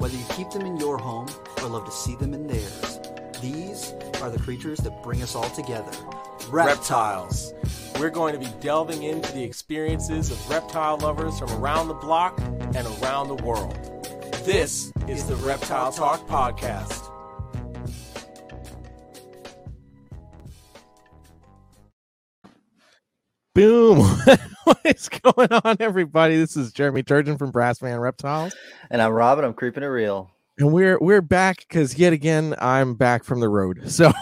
Whether you keep them in your home or love to see them in theirs, these are the creatures that bring us all together. Reptiles. We're going to be delving into the experiences of reptile lovers from around the block and around the world. This is the Reptile Talk Podcast. what is going on, everybody? This is Jeremy Turgeon from Brassman Reptiles. And I'm Robin. I'm creeping it real. And we're we're back because yet again I'm back from the road. So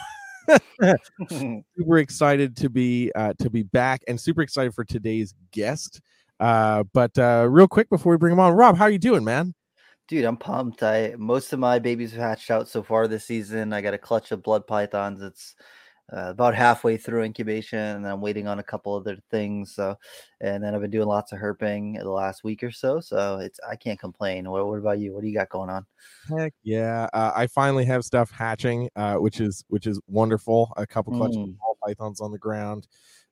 super excited to be uh, to be back and super excited for today's guest. Uh, but uh, real quick before we bring him on, Rob, how are you doing, man? Dude, I'm pumped. I most of my babies have hatched out so far this season. I got a clutch of blood pythons. It's uh, about halfway through incubation, and I'm waiting on a couple other things. So, and then I've been doing lots of herping the last week or so. So it's I can't complain. What, what about you? What do you got going on? Heck yeah! Uh, I finally have stuff hatching, uh, which is which is wonderful. A couple clutch Mm. ball pythons on the ground,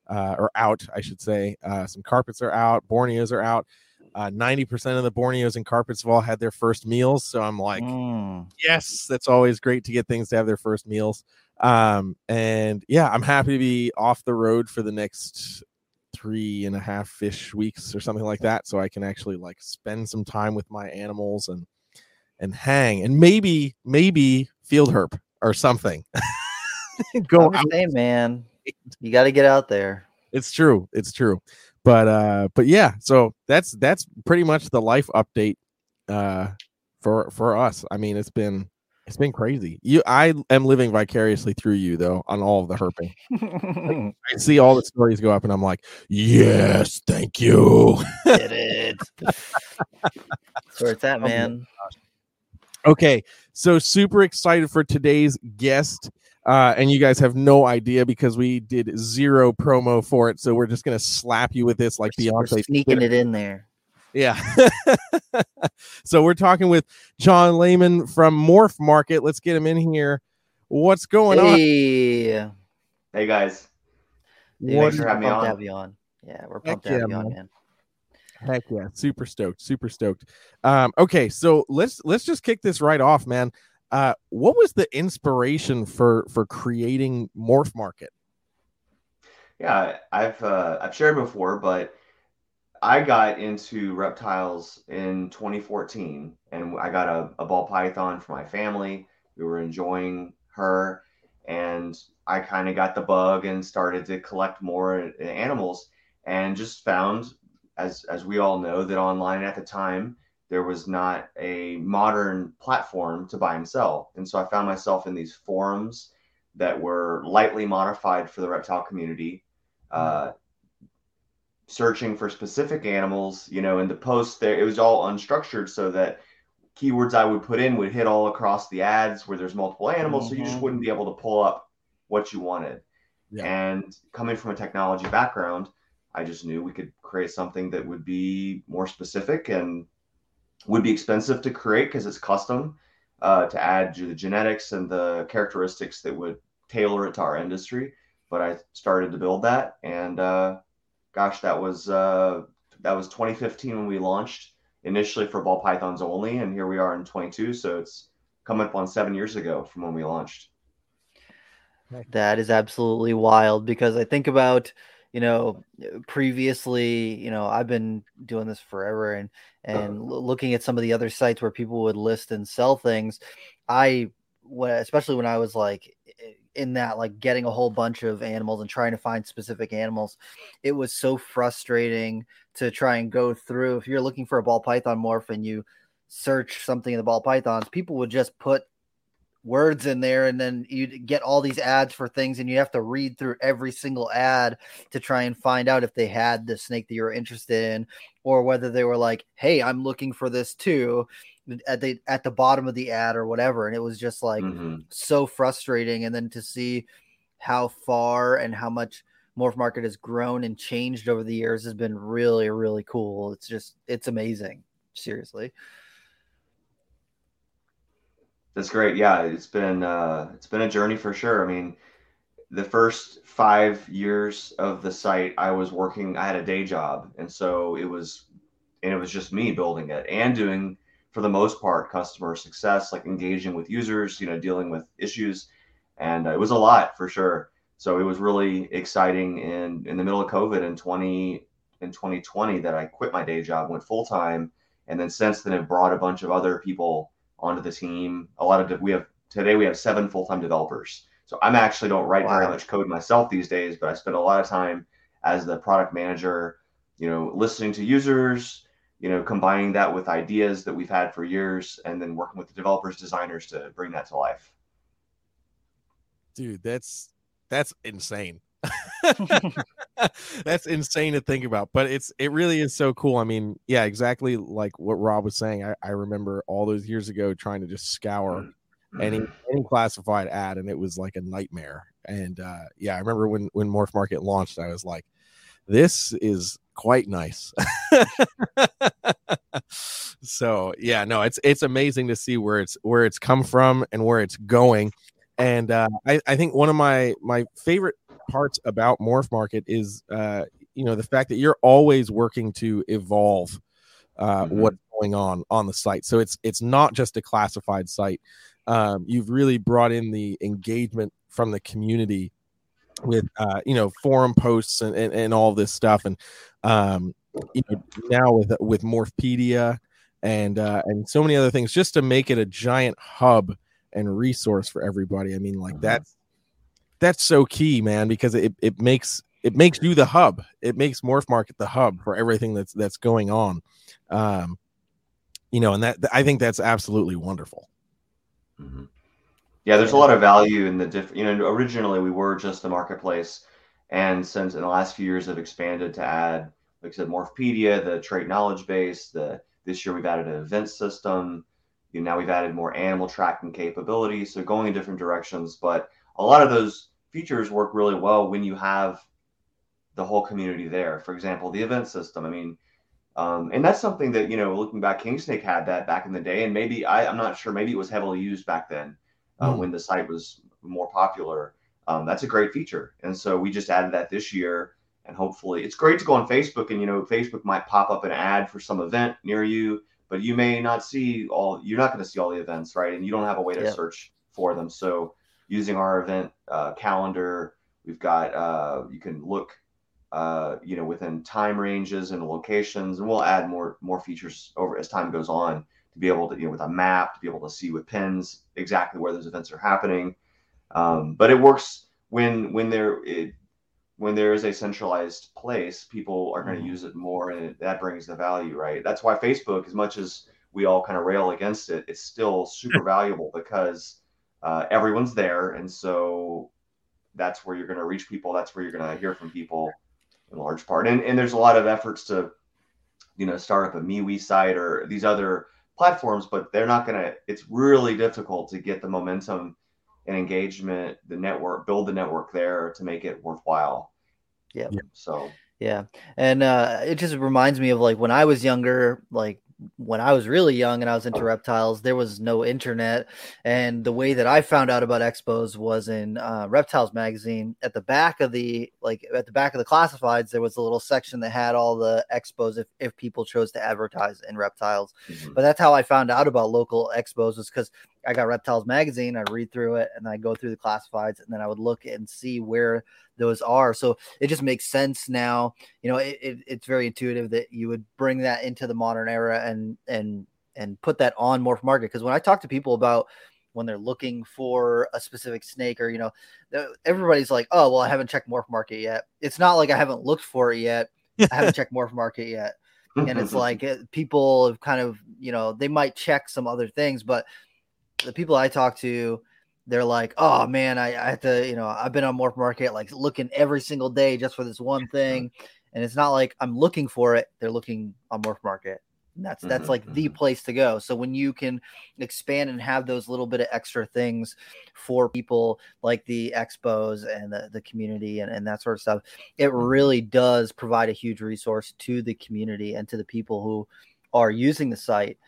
uh, or out, I should say. Uh, some carpets are out. Borneos are out. Uh, Ninety percent of the Borneos and carpets have all had their first meals. So I'm like, Mm. yes, that's always great to get things to have their first meals. Um, and yeah, I'm happy to be off the road for the next three and a half ish weeks or something like that, so I can actually like spend some time with my animals and and hang and maybe maybe field herp or something. Go out. same, man. You got to get out there. It's true. It's true. But uh, but yeah. So that's that's pretty much the life update uh for for us. I mean, it's been it's been crazy. You, I am living vicariously through you though on all of the herping. I see all the stories go up, and I'm like, yes, thank you. Did it. That's where it's at, Oh man. Okay, so super excited for today's guest. Uh, and you guys have no idea because we did zero promo for it. So we're just gonna slap you with this like We're Beyonce. sneaking it in there. Yeah. so we're talking with John Lehman from Morph Market. Let's get him in here. What's going on? Hey, Hey guys, Dude, What Thanks for having me pumped to on. have you on. Yeah, we're Heck pumped to have yeah, you on, man. man. Heck yeah, super stoked, super stoked. Um, okay, so let's let's just kick this right off, man. Uh, what was the inspiration for for creating Morph Market? yeah, I've uh, I've shared before, but I got into reptiles in 2014, and I got a, a ball python for my family. We were enjoying her, and I kind of got the bug and started to collect more animals, and just found, as as we all know, that online at the time there was not a modern platform to buy and sell, and so I found myself in these forums that were lightly modified for the reptile community. Uh, searching for specific animals, you know, in the post there, it was all unstructured so that keywords I would put in would hit all across the ads where there's multiple animals. So you just Mhm. wouldn't be able to pull up what you wanted. Yeah. And coming from a technology background, I just knew we could create something that would be more specific and would be expensive to create because it's custom uh, to add to the genetics and the characteristics that would tailor it to our industry. But I started to build that, and uh, gosh, that was uh, that was 2015 when we launched initially for ball pythons only, and here we are in 22. So it's coming up on seven years ago from when we launched. That is absolutely wild because I think about, you know, previously, you know, I've been doing this forever and and l- looking at some of the other sites where people would list and sell things. I when especially when I was like i- in that like getting a whole bunch of animals and trying to find specific animals, it was so frustrating to try and go through. If you're looking for a ball python morph and you search something in the ball pythons, people would just put words in there and then you'd get all these ads for things and you have to read through every single ad to try and find out if they had the snake that you're interested in or whether they were like hey i'm looking for this too at the at the bottom of the ad or whatever and it was just like Mhm. so frustrating and then to see how far and how much morph market has grown and changed over the years has been really really cool it's just it's amazing seriously That's great. Yeah, it's been uh, it's been a journey for sure. I mean, the first five years of the site, I was working. I had a day job, and so it was, and it was just me building it and doing for the most part customer success, like engaging with users, you know, dealing with issues, and uh, it was a lot for sure. So it was really exciting in in the middle of COVID in 20 in 2020 that I quit my day job, went full time, and then since then have brought a bunch of other people onto the team. A lot of we have today we have seven full time developers. So I'm actually don't write wow. very much code myself these days, but I spend a lot of time as the product manager, you know, listening to users, you know, combining that with ideas that we've had for years, and then working with the developers, designers to bring that to life. Dude, that's that's insane. that's insane to think about but it's it really is so cool i mean yeah exactly like what rob was saying i, I remember all those years ago trying to just scour mm-hmm. any any classified ad and it was like a nightmare and uh yeah i remember when when morph market launched i was like this is quite nice so yeah no it's it's amazing to see where it's where it's come from and where it's going and uh, I, I think one of my my favorite parts about Morph Market is uh, you know the fact that you're always working to evolve uh, mm-hmm. what's going on on the site. So it's it's not just a classified site. Um, you've really brought in the engagement from the community with uh, you know forum posts and, and, and all this stuff, and um, you know now with with Morphpedia and uh, and so many other things, just to make it a giant hub and resource for everybody. I mean, like mm-hmm. that's that's so key, man, because it, it makes it makes you the hub. It makes Morph Market the hub for everything that's that's going on. Um, you know, and that I think that's absolutely wonderful. Mm-hmm. Yeah, there's a lot of value in the different. You know, originally we were just a marketplace, and since in the last few years have expanded to add, like I said, Morphpedia, the trait knowledge base. The this year we've added an event system. You know, now we've added more animal tracking capabilities. So going in different directions, but a lot of those features work really well when you have the whole community there. For example, the event system. I mean, um, and that's something that you know, looking back, Kingsnake had that back in the day, and maybe I, I'm not sure. Maybe it was heavily used back then uh, mm. when the site was more popular. Um, that's a great feature, and so we just added that this year, and hopefully, it's great to go on Facebook, and you know, Facebook might pop up an ad for some event near you, but you may not see all. You're not going to see all the events, right? And you don't have a way to yeah. search for them, so using our event uh, calendar. We've got uh, you can look, uh, you know, within time ranges and locations, and we'll add more more features over as time goes on to be able to, you know, with a map to be able to see with pins exactly where those events are happening. Um, but it works when when there it, when there is a centralized place, people are going to mm-hmm. use it more, and it, that brings the value, right? That's why Facebook, as much as we all kind of rail against it, it's still super valuable because uh, everyone's there, and so that's where you're going to reach people. That's where you're going to hear from people in large part. And and there's a lot of efforts to, you know, start up a MeWe site or these other platforms, but they're not going to. It's really difficult to get the momentum and engagement, the network, build the network there to make it worthwhile. Yeah. So. Yeah, and uh, it just reminds me of like when I was younger, like when I was really young and I was into reptiles, there was no internet. And the way that I found out about expos was in uh, Reptiles magazine. At the back of the like at the back of the classifieds, there was a little section that had all the expos if, if people chose to advertise in reptiles. Mm-hmm. But that's how I found out about local expos was because I got Reptiles magazine. I read through it and I go through the classifieds, and then I would look and see where those are. So it just makes sense now. You know, it, it, it's very intuitive that you would bring that into the modern era and and and put that on Morph Market. Because when I talk to people about when they're looking for a specific snake or you know everybody's like oh well i haven't checked morph market yet it's not like i haven't looked for it yet i haven't checked morph market yet and it's like eh, people have kind of you know they might check some other things but the people I talk to, they're like, oh man, I, I have to, you know, I've been on Morph Market like looking every single day just for this one thing. And it's not like I'm looking for it, they're looking on Morph Market. And that's that's mm-hmm, like the mm-hmm. place to go. So when you can expand and have those little bit of extra things for people like the expos and the, the community and, and that sort of stuff, it mm-hmm. really does provide a huge resource to the community and to the people who are using the site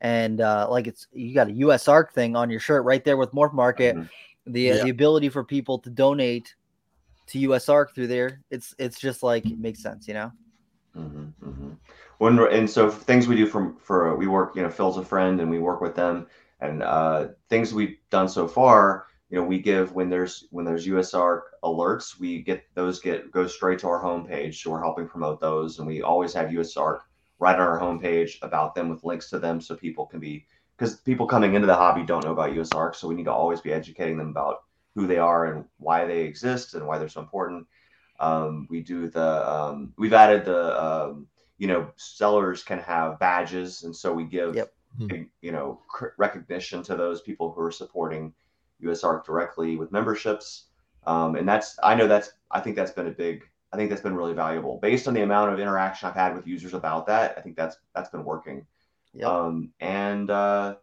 and uh, like it's you got a USARK thing on your shirt right there with Morph Market. Mm-hmm. The yeah. the ability for people to donate to USARK through there, it's it's just like it makes sense, you know. Mm-hmm, mm-hmm. when and so things we do from for we work you know Phil's a friend and we work with them and uh, things we've done so far you know we give when there's when there's USARK alerts we get those get go straight to our homepage so we're helping promote those and we always have USARK right on our homepage about them with links to them so people can be because people coming into the hobby don't know about USARK so we need to always be educating them about who they are and why they exist and why they're so important um, we do the um, we've added the um, you know sellers can have badges and so we give Yep. Hmm. you know cr- recognition to those people who are supporting USARK directly with memberships um, and that's I know that's I think that's been a big I think that's been really valuable based on the amount of interaction I've had with users about that I think that's that's been working Yep. um, and uh,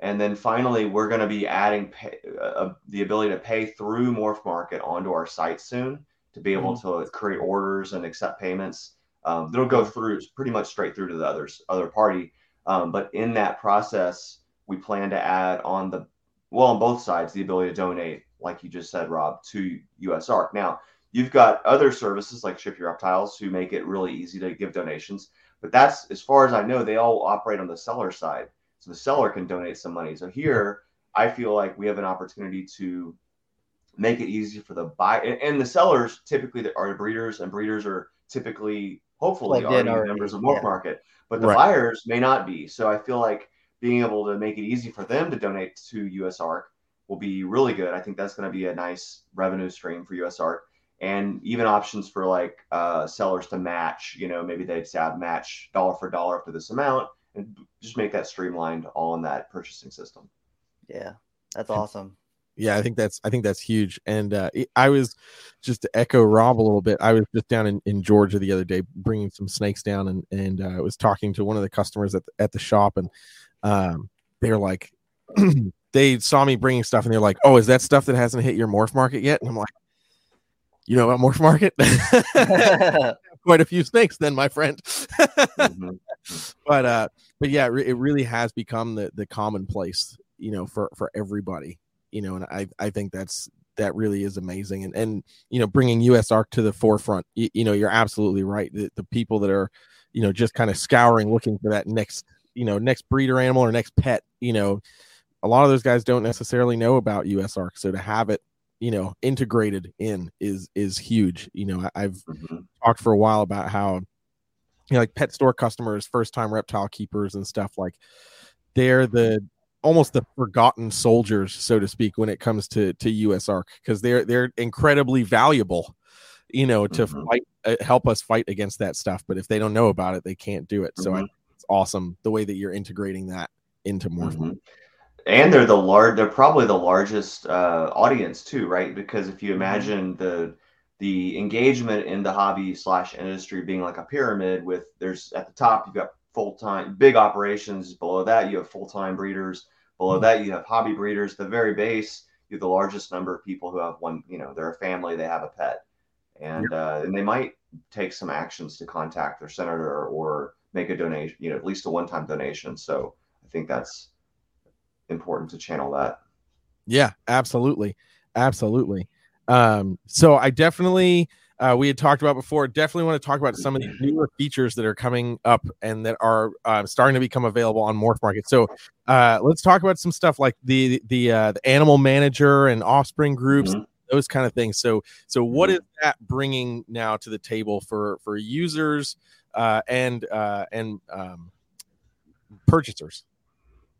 and then finally we're going to be adding pay, uh, the ability to pay through Morph Market onto our site soon to be able to create orders and accept payments. Um, that'll go through pretty much straight through to the others other party. Um, but in that process, we plan to add on the well on both sides the ability to donate, like you just said, Rob, to USARK. Now you've got other services like Ship Your Reptiles who make it really easy to give donations. But that's as far as I know, they all operate on the seller side. So the seller can donate some money. So here, I feel like we have an opportunity to make it easy for the buy and, and the sellers typically are breeders and breeders are typically hopefully Plugged in already, already, members of Morph yeah. Market, but the Right. buyers may not be. So I feel like being able to make it easy for them to donate to USARK will be really good. I think that's going to be a nice revenue stream for USARK and even options for like uh, sellers to match. You know, maybe they'd say I'd match dollar for dollar up to this amount and just make that streamlined all in that purchasing system. Yeah, that's awesome. yeah i think that's i think that's huge and uh i was just to echo rob a little bit i was just down in, in georgia the other day bringing some snakes down and and uh, i was talking to one of the customers at the, at the shop and um they're like they saw me bringing stuff and they're like oh is that stuff that hasn't hit your morph market yet and i'm like you know about morph market? Quite a few snakes then my friend. Mhm. but uh but yeah it really has become the the commonplace you know for for everybody you know and i i think that's that really is amazing. And and you know bringing usark to the forefront you, you know you're absolutely right the, the people that are you know just kind of scouring looking for that next you know next breeder animal or next pet you know a lot of those guys don't necessarily know about usark so to have it you know integrated in is is huge you know I, i've Mhm. talked for a while about how you know like pet store customers first time reptile keepers and stuff like they're the almost the forgotten soldiers so to speak when it comes to to usark because they're they're incredibly valuable you know to Mhm. fight uh, help us fight against that stuff but if they don't know about it they can't do it so I, Mhm. it's awesome the way that you're integrating that into more Mhm. And they're the large. They're probably the largest uh, audience too, right? Because if you imagine the the engagement in the hobby slash industry being like a pyramid, with there's at the top you've got full time big operations. Below that you have full time breeders. Below Mhm. that you have hobby breeders. The very base you have the largest number of people who have one. You know, they're a family. They have a pet, and uh, and they might take some actions to contact their senator or make a donation. You know, at least a one time donation. So I think that's important to channel that. Yeah, absolutely. Absolutely. Um, so I definitely uh, we had talked about before, definitely want to talk about some of the newer features that are coming up and that are uh, starting to become available on Morph Market. So uh, let's talk about some stuff like the the uh, the animal manager and offspring groups, Mhm. those kind of things. So so what is that bringing now to the table for for users uh, and uh, and um, purchasers?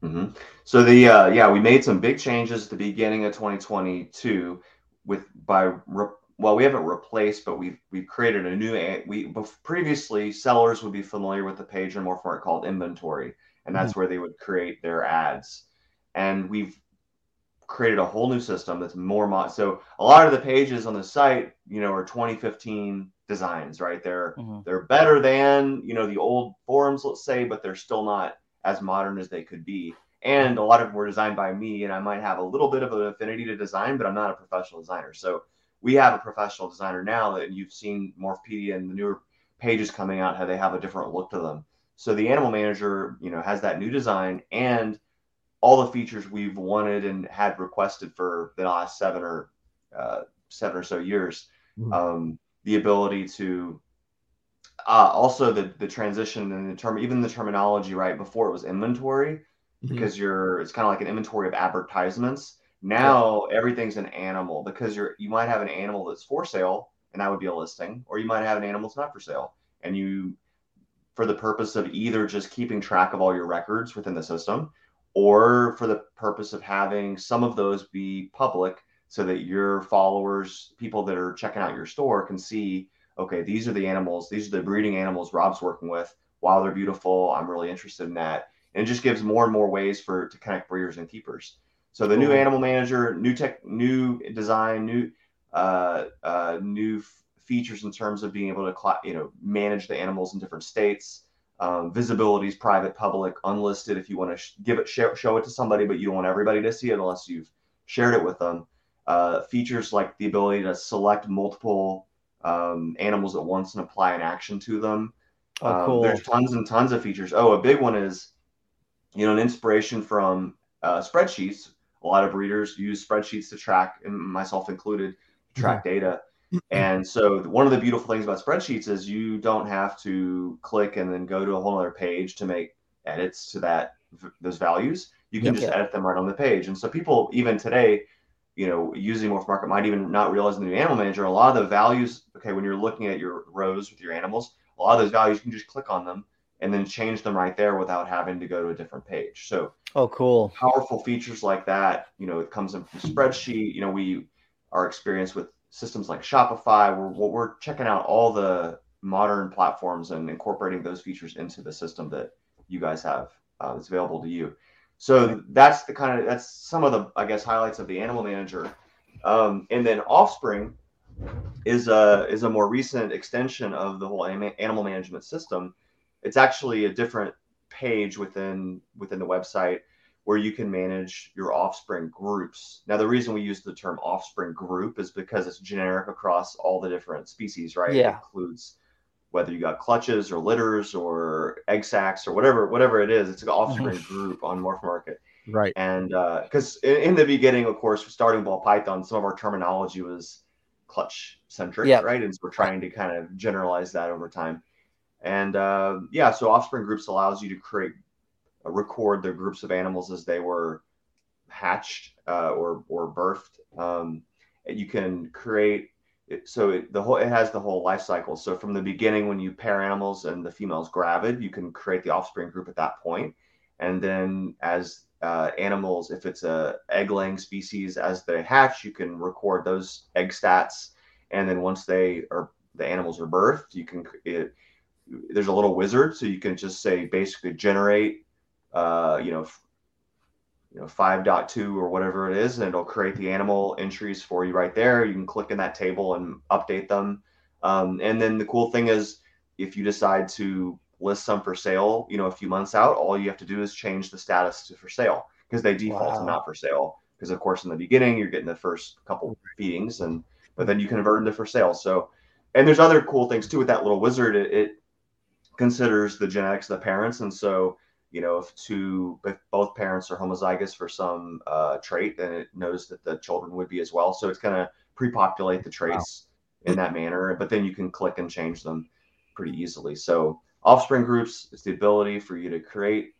Hmm So the uh, yeah, we made some big changes at the beginning of 2022 with by re- well, we haven't replaced, but we've we've created a new we previously sellers would be familiar with the page in Morph Market called inventory, and that's where they would create their ads, and we've created a whole new system that's more mod. So a lot of the pages on the site, you know, are 2015 designs, right? They're Mhm. they're better than you know the old forums, let's say, but they're still not as modern as they could be. And a lot of them were designed by me, and I might have a little bit of an affinity to design, but I'm not a professional designer. So we have a professional designer now that you've seen Morphpedia and the newer pages coming out, how they have a different look to them. So the animal manager, you know, has that new design and all the features we've wanted and had requested for the last seven or uh, seven or so years. Mhm. Um, the ability to uh, also the the transition and the term, even the terminology, right? Before it was inventory Mhm. because you're it's kind of like an inventory of advertisements. Now everything's an animal because you're you might have an animal that's for sale and that would be a listing, or you might have an animal that's not for sale, and you for the purpose of either just keeping track of all your records within the system or for the purpose of having some of those be public so that your followers, people that are checking out your store, can see okay, these are the animals, these are the breeding animals Rob's working with. Wow, they're beautiful. I'm really interested in that. And it just gives more and more ways for to connect breeders and keepers. So the new animal manager, new tech, new design, new uh, uh, new f- features in terms of being able to cla you know manage the animals in different states. Um, visibility is private, public, unlisted. If you want to sh- give it, show, show it to somebody, but you don't want everybody to see it unless you've shared it with them. Uh, features like the ability to select multiple um, animals at once and apply an action to them. Oh, Um. There's tons and tons of features. Oh, a big one is, you know, an inspiration from uh, spreadsheets. A lot of breeders use spreadsheets to track, and myself included, to track data. And so one of the beautiful things about spreadsheets is you don't have to click and then go to a whole other page to make edits to that those values. You can Yep. just edit them right on the page. And so people even today, you know, using Morph Market might even not realize in the new animal manager, a lot of the values, okay, when you're looking at your rows with your animals, a lot of those values you can just click on them and then change them right there without having to go to a different page. So Oh, cool. powerful features like that, you know, it comes in from spreadsheet. You know, we are experienced with systems like Shopify. We're we're checking out all the modern platforms and incorporating those features into the system that you guys have uh, that's available to you. So that's the kind of that's some of the I guess highlights of the Animal Manager, um, and then Offspring is a is a more recent extension of the whole animal management system. It's actually a different page within within the website where you can manage your offspring groups. Now, the reason we use the term offspring group is because it's generic across all the different species, right? Yeah. It includes whether you got clutches or litters or egg sacs or whatever, whatever it is. It's an offspring group on Morph Market. Right. And because in, in the beginning, of course, starting with ball Python, some of our terminology was clutch centric, Yep. right? And so we're trying to kind of generalize that over time. And uh, yeah, so offspring groups allows you to create, uh, record the groups of animals as they were hatched uh, or or birthed. Um, you can create. It, so it, the whole it has the whole life cycle. So from the beginning, when you pair animals and the female's gravid, you can create the offspring group at that point, and then as uh, animals, if it's a egg laying species, as they hatch, you can record those egg stats, and then once they are the animals are birthed, you can it, there's a little wizard, so you can just say basically generate, uh, you know, you know, 5.2 or whatever it is, and it'll create the animal entries for you right there. You can click in that table and update them. Um, and then the cool thing is, if you decide to list some for sale, you know, a few months out, all you have to do is change the status to for sale because they default Wow. to not for sale. Because of course, in the beginning, you're getting the first couple feedings, and but then you convert into for sale. So, and there's other cool things too with that little wizard. It, it considers the genetics of the parents, and so you know if two if both parents are homozygous for some uh, trait, then it knows that the children would be as well. So it's gonna pre-populate the traits in that manner, but then you can click and change them pretty easily. So offspring groups is the ability for you to create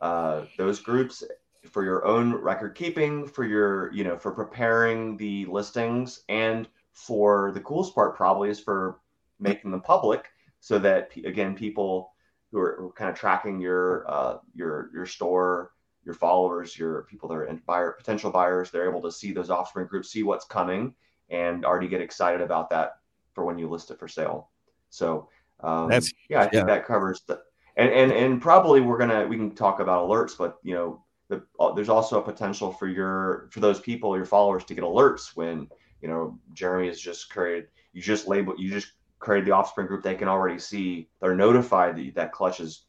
uh, those groups for your own record keeping, for your you know for preparing the listings, and for the coolest part probably is for making them public so that again people who are, who are kind of tracking your uh, your your store your followers your people that are buyer potential buyers they're able to see those offspring groups see what's coming and already get excited about that for when you list it for sale so um, That's- yeah i think yeah. that covers the and, and and probably we're gonna we can talk about alerts but you know the, uh, there's also a potential for your for those people your followers to get alerts when you know jeremy has just created you just label you just created the offspring group they can already see they're notified that that clutch is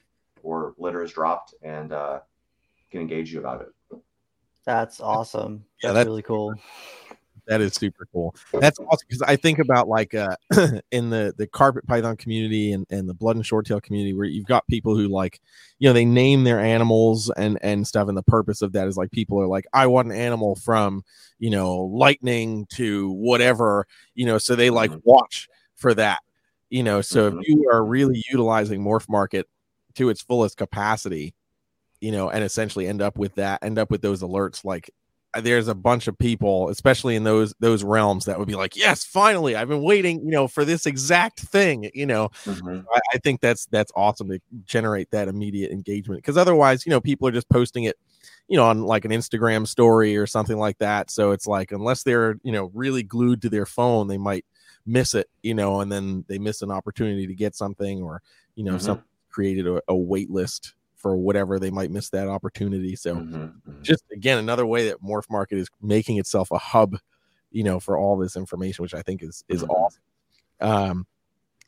or litter is dropped and uh, can engage you about it That's awesome. Yeah, That's that's- really cool. That is super cool. That's awesome because I think about like uh in the the carpet python community and, and the blood and short tail community where you've got people who like you know they name their animals and and stuff and the purpose of that is like people are like I want an animal from you know lightning to whatever you know so they like Mhm. watch for that You know, so Mhm. if you are really utilizing Morph Market to its fullest capacity, you know, and essentially end up with that, end up with those alerts, like uh, there's a bunch of people, especially in those those realms, that would be like, yes, finally, I've been waiting, you know, for this exact thing, you know. Mhm. I, I think that's that's awesome to generate that immediate engagement because otherwise, you know, people are just posting it, you know, on like an Instagram story or something like that. So it's like unless they're you know really glued to their phone, they might miss it, you know, and then they miss an opportunity to get something or you know Mhm. some created a, a wait list for whatever they might miss that opportunity. So Mhm. Mhm. just again another way that Morph Market is making itself a hub, you know, for all this information, which I think is is Mhm. awesome. Um,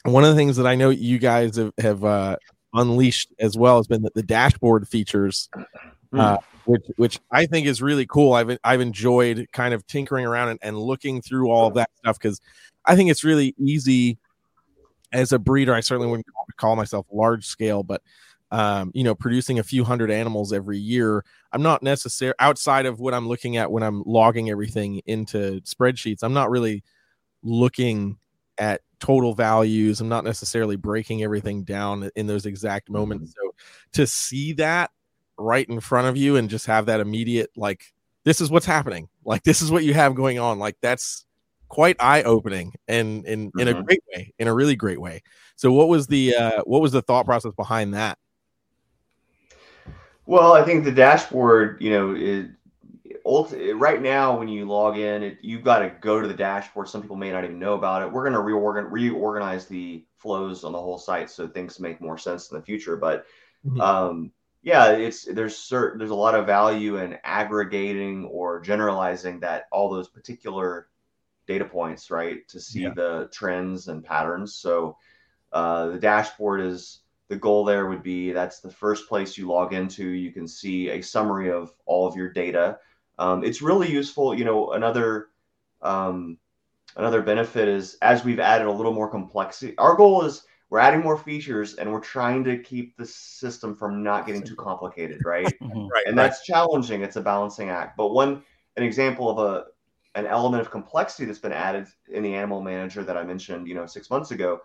one of the things that I know you guys have, have uh, unleashed as well has been the, the dashboard features, uh, which which I think is really cool. I've I've enjoyed kind of tinkering around and, and looking through all of that stuff because I think it's really easy as a breeder. I certainly wouldn't call- call myself large scale, but um, you know, producing a few hundred animals every year, I'm not necessarily outside of what I'm looking at when I'm logging everything into spreadsheets. I'm not really looking at total values. I'm not necessarily breaking everything down in those exact moments. So to see that right in front of you and just have that immediate like this is what's happening. Like this is what you have going on. Like that's quite eye opening and in in a Mhm. great way, in a really great way. So what was the uh what was the thought process behind that? Well, I think the dashboard, you know, it, ulti- right now when you log in, it, you've got to go to the dashboard. Some people may not even know about it. We're going to reorgan- reorganize the flows on the whole site so things make more sense in the future. But Mhm. um, yeah, it's there's certain there's a lot of value in aggregating or generalizing that all those particular data points, right, to see Yeah. the trends and patterns. So uh, the dashboard is the goal there would be that's the first place you log into. You can see a summary of all of your data. Um, it's really useful. You know, another um, another benefit is as we've added a little more complexity. Our goal is we're adding more features and we're trying to keep the system from not getting too complicated, right? Mhm. Right. and that's challenging. It's a balancing act. But one an example of a an element of complexity that's been added in the animal manager that I mentioned, you know, six months ago.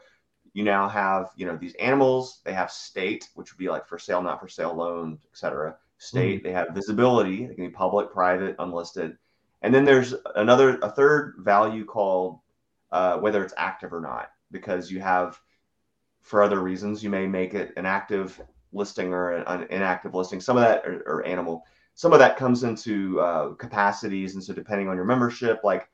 You now have, you know, these animals. They have state, which would be like for sale, not for sale, loaned, etc. State. They have visibility. They can be public, private, unlisted. And then there's another, a third value called uh, whether it's active or not, because you have, for other reasons, you may make it an active listing or an, inactive listing. Some of that or, or animal. Some of that comes into uh, capacities. And so depending on your membership like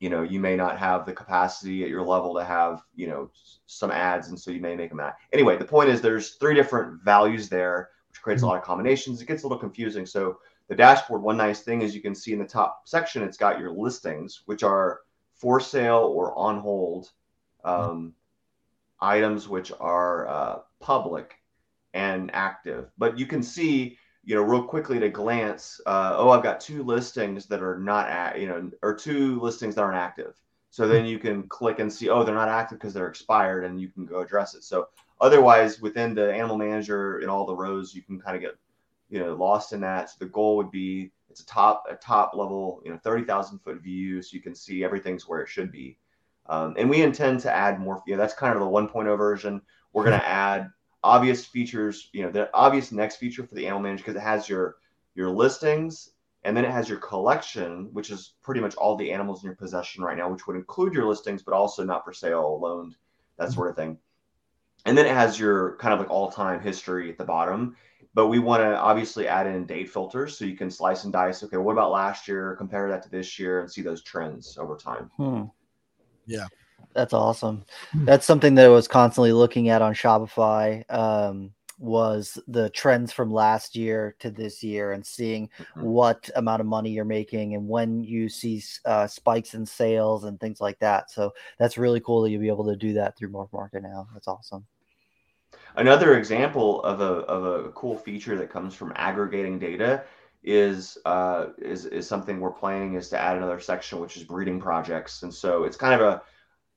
you know you may not have the capacity at your level to have you know some ads. And so you may make them that. anyway the point is there's three different values there which creates a lot of combinations. It gets a little confusing. So the dashboard one nice thing is you can see in the top section it's got your listings which are for sale or on hold. Um, items which are uh, public and active but you can see you know, real quickly to glance, uh, oh, I've got two listings that are not, at, you know, or two listings that aren't active. So then you can click and see, oh, they're not active because they're expired, and you can go address it. So otherwise, within the animal manager in all the rows, you can kind of get, you know, lost in that. So the goal would be it's a top a top level, you know, thirty thousand foot view, so you can see everything's where it should be. Um, and we intend to add more. You know, that's kind of the 1.0 version. We're going to add obvious features, you know, the obvious next feature for the animal manager because it has your your listings and then it has your collection, which is pretty much all the animals in your possession right now, which would include your listings, but also not for sale, loaned, that sort of thing. And then it has your kind of like all-time history at the bottom. But we want to obviously add in date filters so you can slice and dice. Okay, what about last year? Compare that to this year and see those trends over time. Hmm. Yeah. That's awesome. Hmm. That's something that I was constantly looking at on Shopify. Um, was the trends from last year to this year and seeing Mhm. what amount of money you're making and when you see uh, spikes in sales and things like that. So that's really cool that you'll be able to do that through Morph Market now. That's awesome. Another example of a, of a cool feature that comes from aggregating data is, uh, is is something we're planning is to add another section which is breeding projects, and so it's kind of a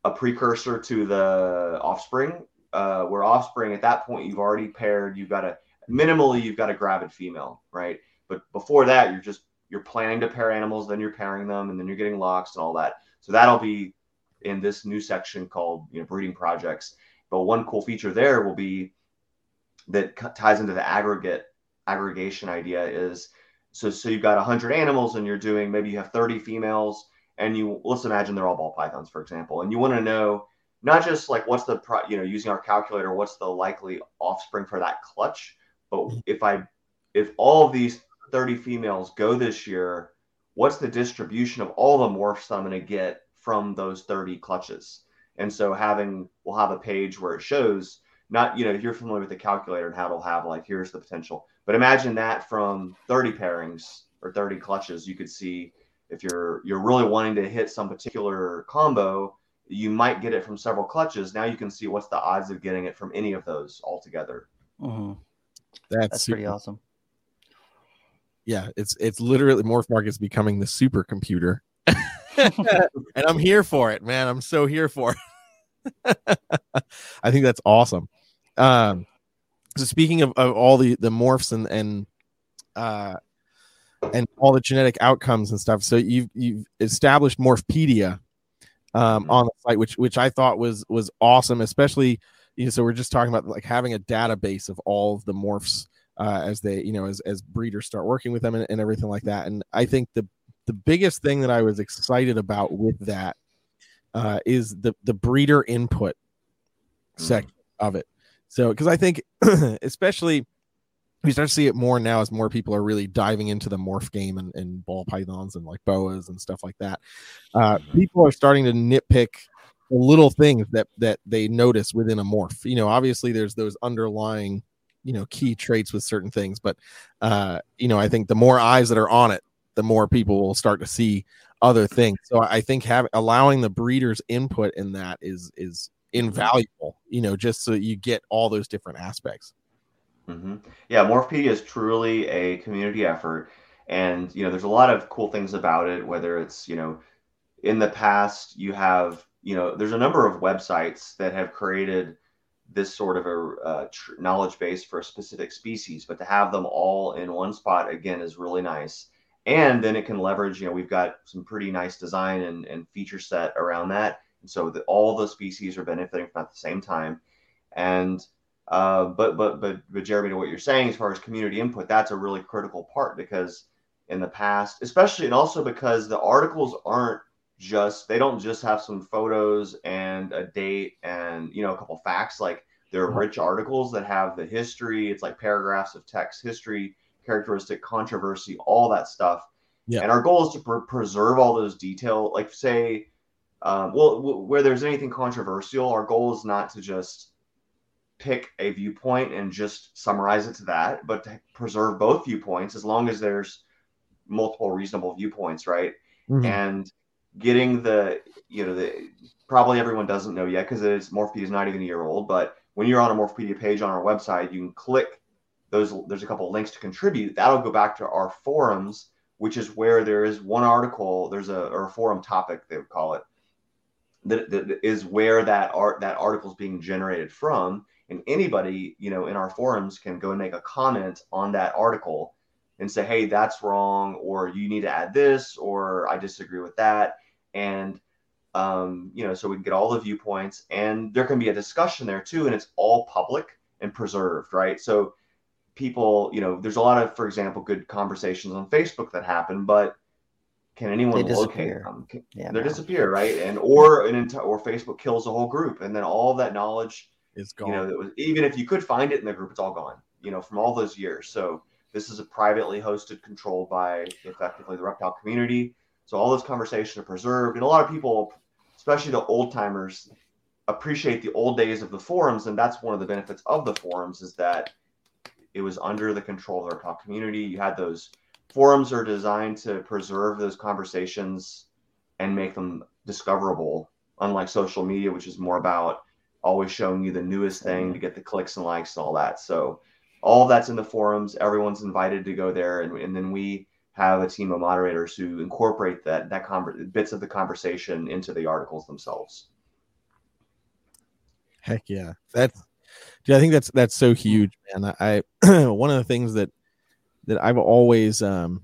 a precursor to the offspring, uh, where offspring at that point you've already paired, you've got a minimally you've got a gravid female, right? But before that, you're just you're planning to pair animals, then you're pairing them, and then you're getting locks and all that. So that'll be in this new section called you know breeding projects. But one cool feature there will be that ties into the aggregate aggregation idea is so so you've got 100 animals and you're doing maybe you have 30 females and you let's imagine they're all ball pythons for example and you want to know not just like what's the pro, you know using our calculator what's the likely offspring for that clutch but mm-hmm. if i if all of these 30 females go this year what's the distribution of all the morphs i'm going to get from those 30 clutches and so having we'll have a page where it shows not you know if you're familiar with the calculator and how it'll have like here's the potential but imagine that from 30 pairings or 30 clutches you could see if you're you're really wanting to hit some particular combo you might get it from several clutches. Now you can see what's the odds of getting it from any of those altogether. Mm-hmm. that's, that's pretty awesome. Yeah it's it's literally morph is becoming the supercomputer. And i'm here for it man. I'm so here for it. I think that's awesome. Um, so speaking of, of all the the morphs and and uh, and all the genetic outcomes and stuff, so you've you've established Morphpedia um, mm-hmm. on the site, which which I thought was was awesome, especially you know. So we're just talking about like having a database of all of the morphs uh, as they you know as as breeders start working with them and, and everything like that. And I think the the biggest thing that I was excited about with that uh, is the the breeder input mm-hmm. section of it. So, because I think, especially, we start to see it more now as more people are really diving into the morph game and, and ball pythons and like boas and stuff like that. Uh, people are starting to nitpick little things that that they notice within a morph. You know, obviously there's those underlying, you know, key traits with certain things, but uh, you know, I think the more eyes that are on it, the more people will start to see other things. So I think having allowing the breeder's input in that is is invaluable, you know, just so you get all those different aspects. Mm-hmm. Yeah, Morphpedia is truly a community effort. And, you know, there's a lot of cool things about it, whether it's, you know, in the past, you have, you know, there's a number of websites that have created this sort of a uh, tr- knowledge base for a specific species, but to have them all in one spot again is really nice. And then it can leverage, you know, we've got some pretty nice design and, and feature set around that and so that all the species are benefiting from at the same time. And uh, but but but but Jeremy, to what you're saying as far as community input, that's a really critical part because in the past, especially and also because the articles aren't just they don't just have some photos and a date and you know a couple facts like they're rich articles that have the history it's like paragraphs of text history characteristic controversy all that stuff yeah. and our goal is to pr- preserve all those detail like say um, well, w- where there's anything controversial, our goal is not to just pick a viewpoint and just summarize it to that, but to preserve both viewpoints as long as there's multiple reasonable viewpoints, right? Mm-hmm. And getting the, you know, the probably everyone doesn't know yet because it's Morphpedia is not even a year old, but when you're on a Morphpedia page on our website, you can click those. There's a couple links to contribute. That'll go back to our forums, which is where there is one article. There's a or a forum topic they would call it that, that is where that art that article is being generated from. And anybody you know in our forums can go and make a comment on that article and say hey that's wrong or you need to add this or i disagree with that. And um, you know so we can get all the viewpoints and there can be a discussion there too and it's all public and preserved right? So people you know there's a lot of for example good conversations on facebook that happen but can anyone locate them? Can, yeah, they no. disappear, right? And or an entire or Facebook kills a whole group, and then all that knowledge is gone. You know, that was even if you could find it in the group, it's all gone. You know, from all those years. So this is a privately hosted, controlled by effectively the reptile community. So all those conversations are preserved, and a lot of people, especially the old timers, appreciate the old days of the forums, and that's one of the benefits of the forums is that it was under the control of the reptile community. You had those forums are designed to preserve those conversations and make them discoverable unlike social media which is more about always showing you the newest thing to get the clicks and likes and all that. So all that's in the forums. Everyone's invited to go there and, and then we have a team of moderators who incorporate that that conver- bits of the conversation into the articles themselves. Heck yeah. That's dude, i think that's that's so huge man. I, I one of the things that that I've always um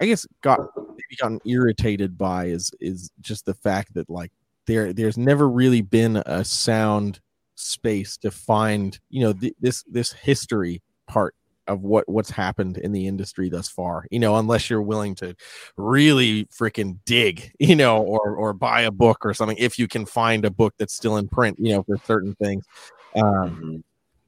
I guess got maybe gotten irritated by is is just the fact that like there there's never really been a sound space to find you know th- this this history part of what what's happened in the industry thus far you know unless you're willing to really freaking dig you know or or buy a book or something if you can find a book that's still in print you know for certain things um Mhm.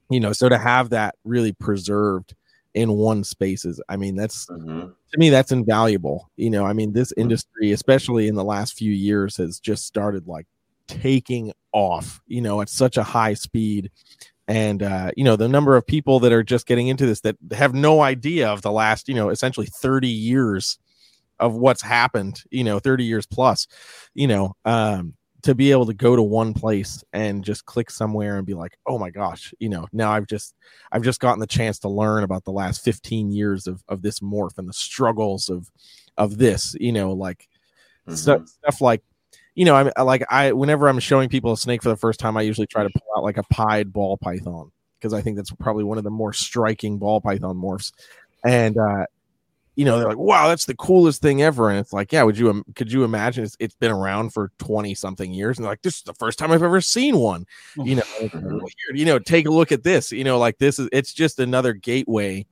you know so to have that really preserved in one spaces. I mean that's Mhm. to me that's invaluable you know i mean this industry especially in the last few years has just started like taking off you know at such a high speed. And uh you know the number of people that are just getting into this that have no idea of the last you know essentially 30 years of what's happened you know 30 years plus you know um to be able to go to one place and just click somewhere and be like oh my gosh you know now i've just i've just gotten the chance to learn about the last 15 years of of this morph and the struggles of of this you know like stu- Mhm. stuff like you know i'm like i whenever i'm showing people a snake for the first time i usually try to pull out like a pied ball python because i think that's probably one of the more striking ball python morphs and uh you know they're like wow that's the coolest thing ever and it's like yeah would you could you imagine it's, it's been around for 20 something years and they're like this is the first time i've ever seen one you know it's like, Mhm. well, here, you know take a look at this you know like this is it's just another gateway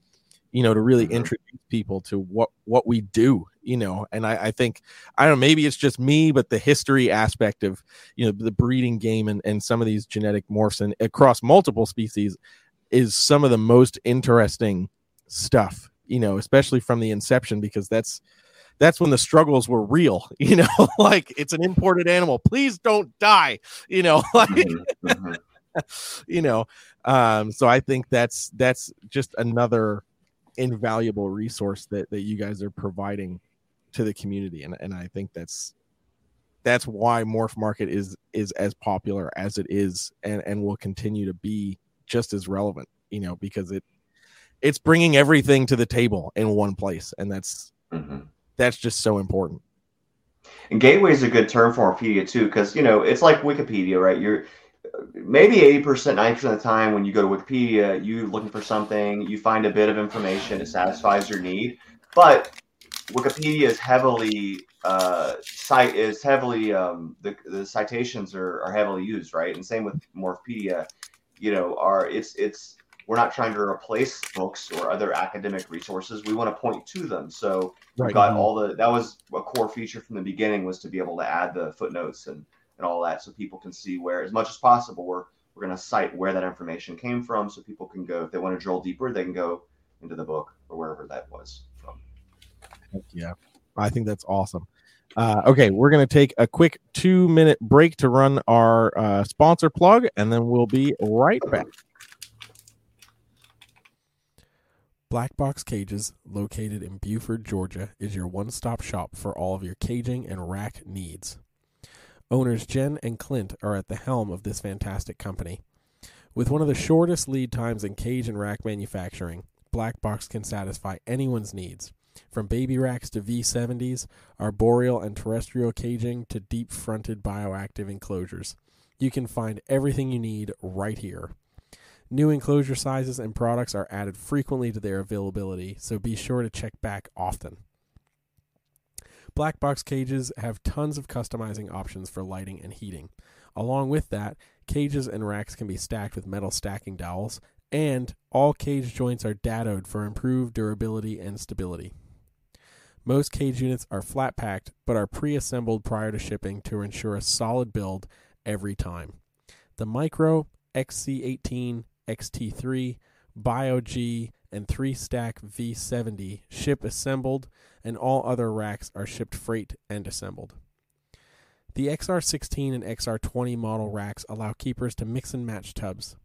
you know to really Mhm. introduce people to what what we do you know and I, I think i don't know maybe it's just me but the history aspect of you know the breeding game and, and some of these genetic morphs and across multiple species is some of the most interesting stuff you know especially from the inception because that's that's when the struggles were real you know like it's an imported animal please don't die you know like Mhm. Mhm. you know um so i think that's that's just another invaluable resource that that you guys are providing to the community and and i think that's that's why morph market is is as popular as it is and and will continue to be just as relevant you know because it it's bringing everything to the table in one place and that's Mhm. that's just so important And gateway is a good term for Wikipedia too, because you know it's like Wikipedia, right? You're maybe eighty percent, ninety percent of the time when you go to Wikipedia, you're looking for something, you find a bit of information, it satisfies your need. But Wikipedia is heavily uh, site is heavily um, the the citations are, are heavily used, right? And same with Morphpedia. You know, are it's it's we're not trying to replace books or other academic resources. We want to point to them. So we Right. got all the that was a core feature from the beginning was to be able to add the footnotes and and all that so people can see where as much as possible we're we're going to cite where that information came from so people can go if they want to drill deeper they can go into the book or wherever that was from Heck yeah i think that's awesome uh, okay we're going to take a quick two minute break to run our uh, sponsor plug and then we'll be right back Black Box Cages, located in Buford, Georgia, is your one stop shop for all of your caging and rack needs. Owners Jen and Clint are at the helm of this fantastic company. With one of the shortest lead times in cage and rack manufacturing, Black Box can satisfy anyone's needs. From baby racks to V70s, arboreal and terrestrial caging to deep fronted bioactive enclosures. You can find everything you need right here. New enclosure sizes and products are added frequently to their availability, so be sure to check back often. Black box cages have tons of customizing options for lighting and heating. Along with that, cages and racks can be stacked with metal stacking dowels, and all cage joints are dadoed for improved durability and stability. Most cage units are flat packed but are pre assembled prior to shipping to ensure a solid build every time. The Micro, XC18, XT3, BioG, and 3 stack V70 ship assembled, and all other racks are shipped freight and assembled. The XR16 and XR20 model racks allow keepers to mix and match tubs.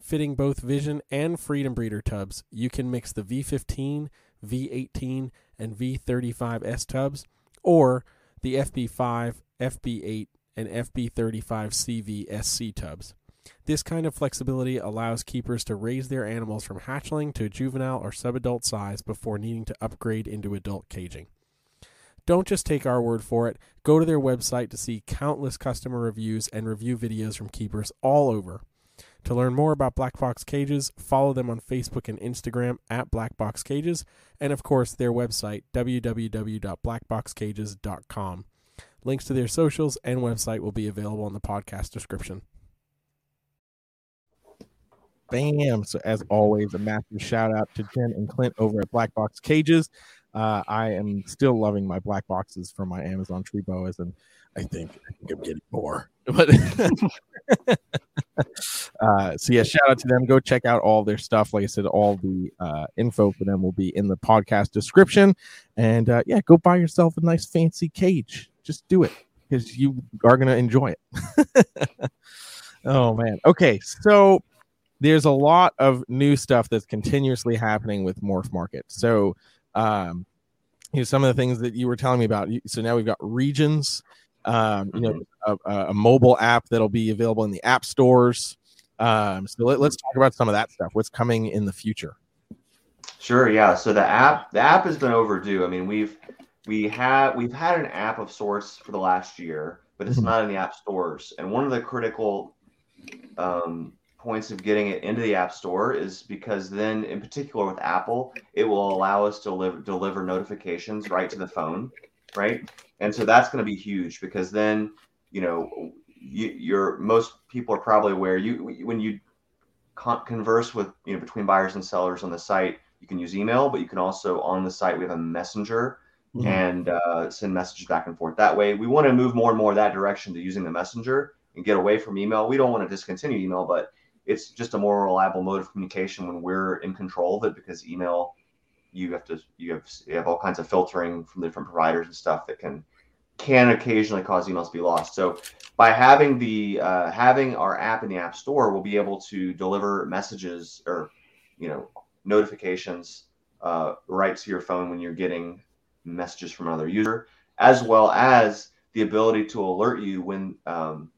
Fitting both Vision and Freedom Breeder tubs, you can mix the V15, V18, and V35S tubs, or the FB5, FB8, and FB35CV SC tubs. This kind of flexibility allows keepers to raise their animals from hatchling to juvenile or subadult size before needing to upgrade into adult caging. Don't just take our word for it. Go to their website to see countless customer reviews and review videos from keepers all over. To learn more about Black Box Cages, follow them on Facebook and Instagram at Black Box Cages, and of course their website www.blackboxcages.com. Links to their socials and website will be available in the podcast description. Bam. So, as always, a massive shout out to Jen and Clint over at Black Box Cages. Uh, I am still loving my black boxes from my Amazon tree boas, and I think, I think I'm getting more. But uh, so yeah, shout out to them. Go check out all their stuff. Like I said, all the uh, info for them will be in the podcast description. And uh, yeah, go buy yourself a nice fancy cage. Just do it because you are gonna enjoy it. oh man. Okay, so there's a lot of new stuff that's continuously happening with Morph Market. So um, you know some of the things that you were telling me about. So now we've got regions um, you know, a, a, mobile app that'll be available in the app stores. Um, so let, us talk about some of that stuff. What's coming in the future? Sure. Yeah. So the app, the app has been overdue. I mean, we've we have we've had an app of sorts for the last year, but it's mm-hmm. not in the app stores. And one of the critical um, points of getting it into the app store is because then, in particular with Apple, it will allow us to deliver, deliver notifications right to the phone, right? and so that's going to be huge because then you know you, you're most people are probably aware you when you con- converse with you know between buyers and sellers on the site you can use email but you can also on the site we have a messenger mm-hmm. and uh, send messages back and forth that way we want to move more and more that direction to using the messenger and get away from email we don't want to discontinue email but it's just a more reliable mode of communication when we're in control of it because email you have to you have you have all kinds of filtering from the different providers and stuff that can can occasionally cause emails to be lost. So by having the uh, having our app in the app store, we'll be able to deliver messages or you know notifications uh, right to your phone when you're getting messages from another user, as well as the ability to alert you when um,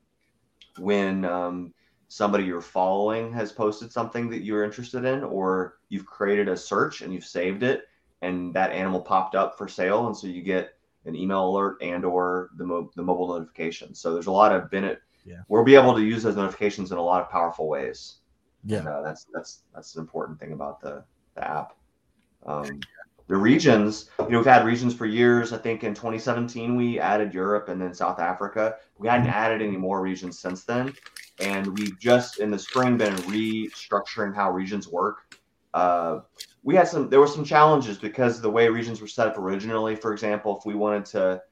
when um, somebody you're following has posted something that you're interested in, or you've created a search and you've saved it, and that animal popped up for sale, and so you get an email alert and or the, mo- the mobile notification. So there's a lot of benefit. Yeah. We'll be able to use those notifications in a lot of powerful ways. Yeah. And, uh, that's that's that's an important thing about the, the app. Um, the regions, you know, we've had regions for years. I think in 2017 we added Europe and then South Africa. We hadn't mm-hmm. added any more regions since then, and we've just in the spring been restructuring how regions work. Uh, we had some there were some challenges because the way regions were set up originally. For example, if we wanted to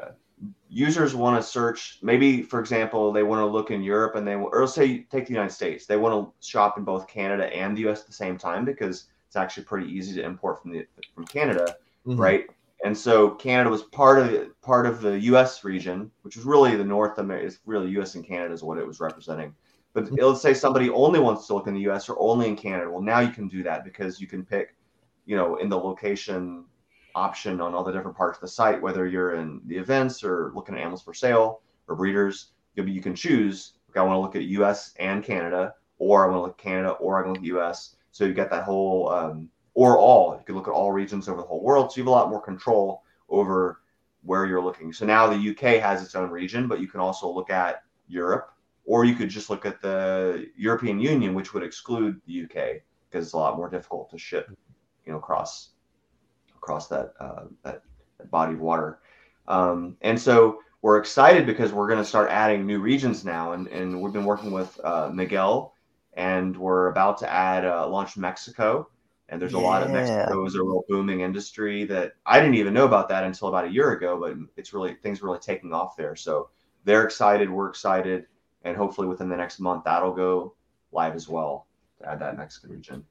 uh, users want to search maybe for example they want to look in europe and they or let's say take the united states they want to shop in both canada and the us at the same time because it's actually pretty easy to import from the from canada mm-hmm. right and so canada was part of the part of the us region which was really the north america it's really us and canada is what it was representing but mm-hmm. let's say somebody only wants to look in the US or only in Canada. Well, now you can do that because you can pick, you know, in the location option on all the different parts of the site, whether you're in the events or looking at animals for sale or breeders, you can choose, okay, I want to look at US and Canada, or I want to look at Canada, or I want to look at US. So you've got that whole, um, or all, you can look at all regions over the whole world. So you have a lot more control over where you're looking. So now the UK has its own region, but you can also look at Europe or you could just look at the European Union, which would exclude the UK because it's a lot more difficult to ship, you know, across across that uh, that, body of water. Um, and so we're excited because we're going to start adding new regions now, and, and we've been working with uh, Miguel, and we're about to add uh, launch Mexico. And there's a yeah. lot of Mexico is a real booming industry that I didn't even know about that until about a year ago, but it's really things really taking off there. So they're excited, we're excited and hopefully within the next month that'll go live as well to add that Mexican region.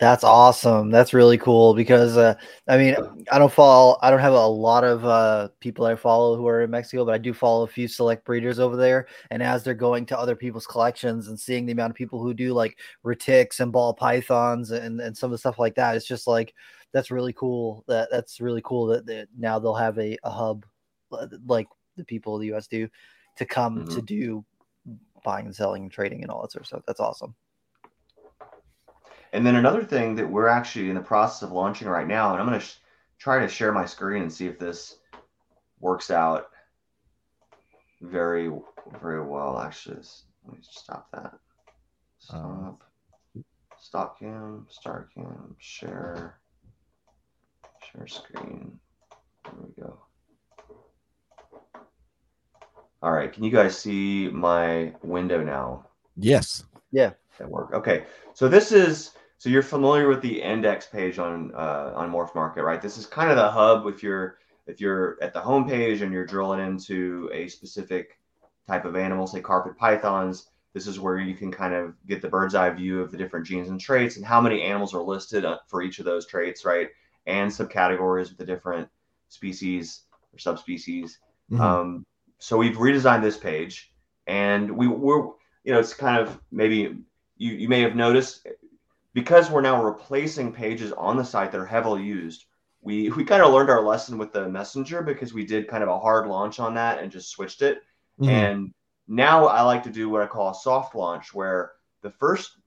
That's awesome. That's really cool because uh, I mean I don't follow I don't have a lot of uh, people I follow who are in Mexico, but I do follow a few select breeders over there. And as they're going to other people's collections and seeing the amount of people who do like retics and ball pythons and, and some of the stuff like that, it's just like that's really cool. That that's really cool that, that now they'll have a, a hub like the people of the US do to come mm-hmm. to do buying and selling and trading and all that sort of stuff. That's awesome. And then another thing that we're actually in the process of launching right now, and I'm going to sh- try to share my screen and see if this works out very, very well. Actually, let me stop that. Stop. Um, Stop cam, start cam, share, share screen. There we go. All right, can you guys see my window now? Yes. Yeah. That work. Okay, so this is so you're familiar with the index page on uh, on Morph Market, right? This is kind of the hub if you're if you're at the home page and you're drilling into a specific type of animal, say carpet pythons. This is where you can kind of get the bird's eye view of the different genes and traits and how many animals are listed uh, for each of those traits, right? And subcategories with the different species or subspecies. Mhm. Um, so we've redesigned this page, and we we're you know it's kind of maybe you you may have noticed because we're now replacing pages on the site that are heavily used. We we kind of learned our lesson with the messenger because we did kind of a hard launch on that and just switched it. Mhm. And now I like to do what I call a soft launch, where the first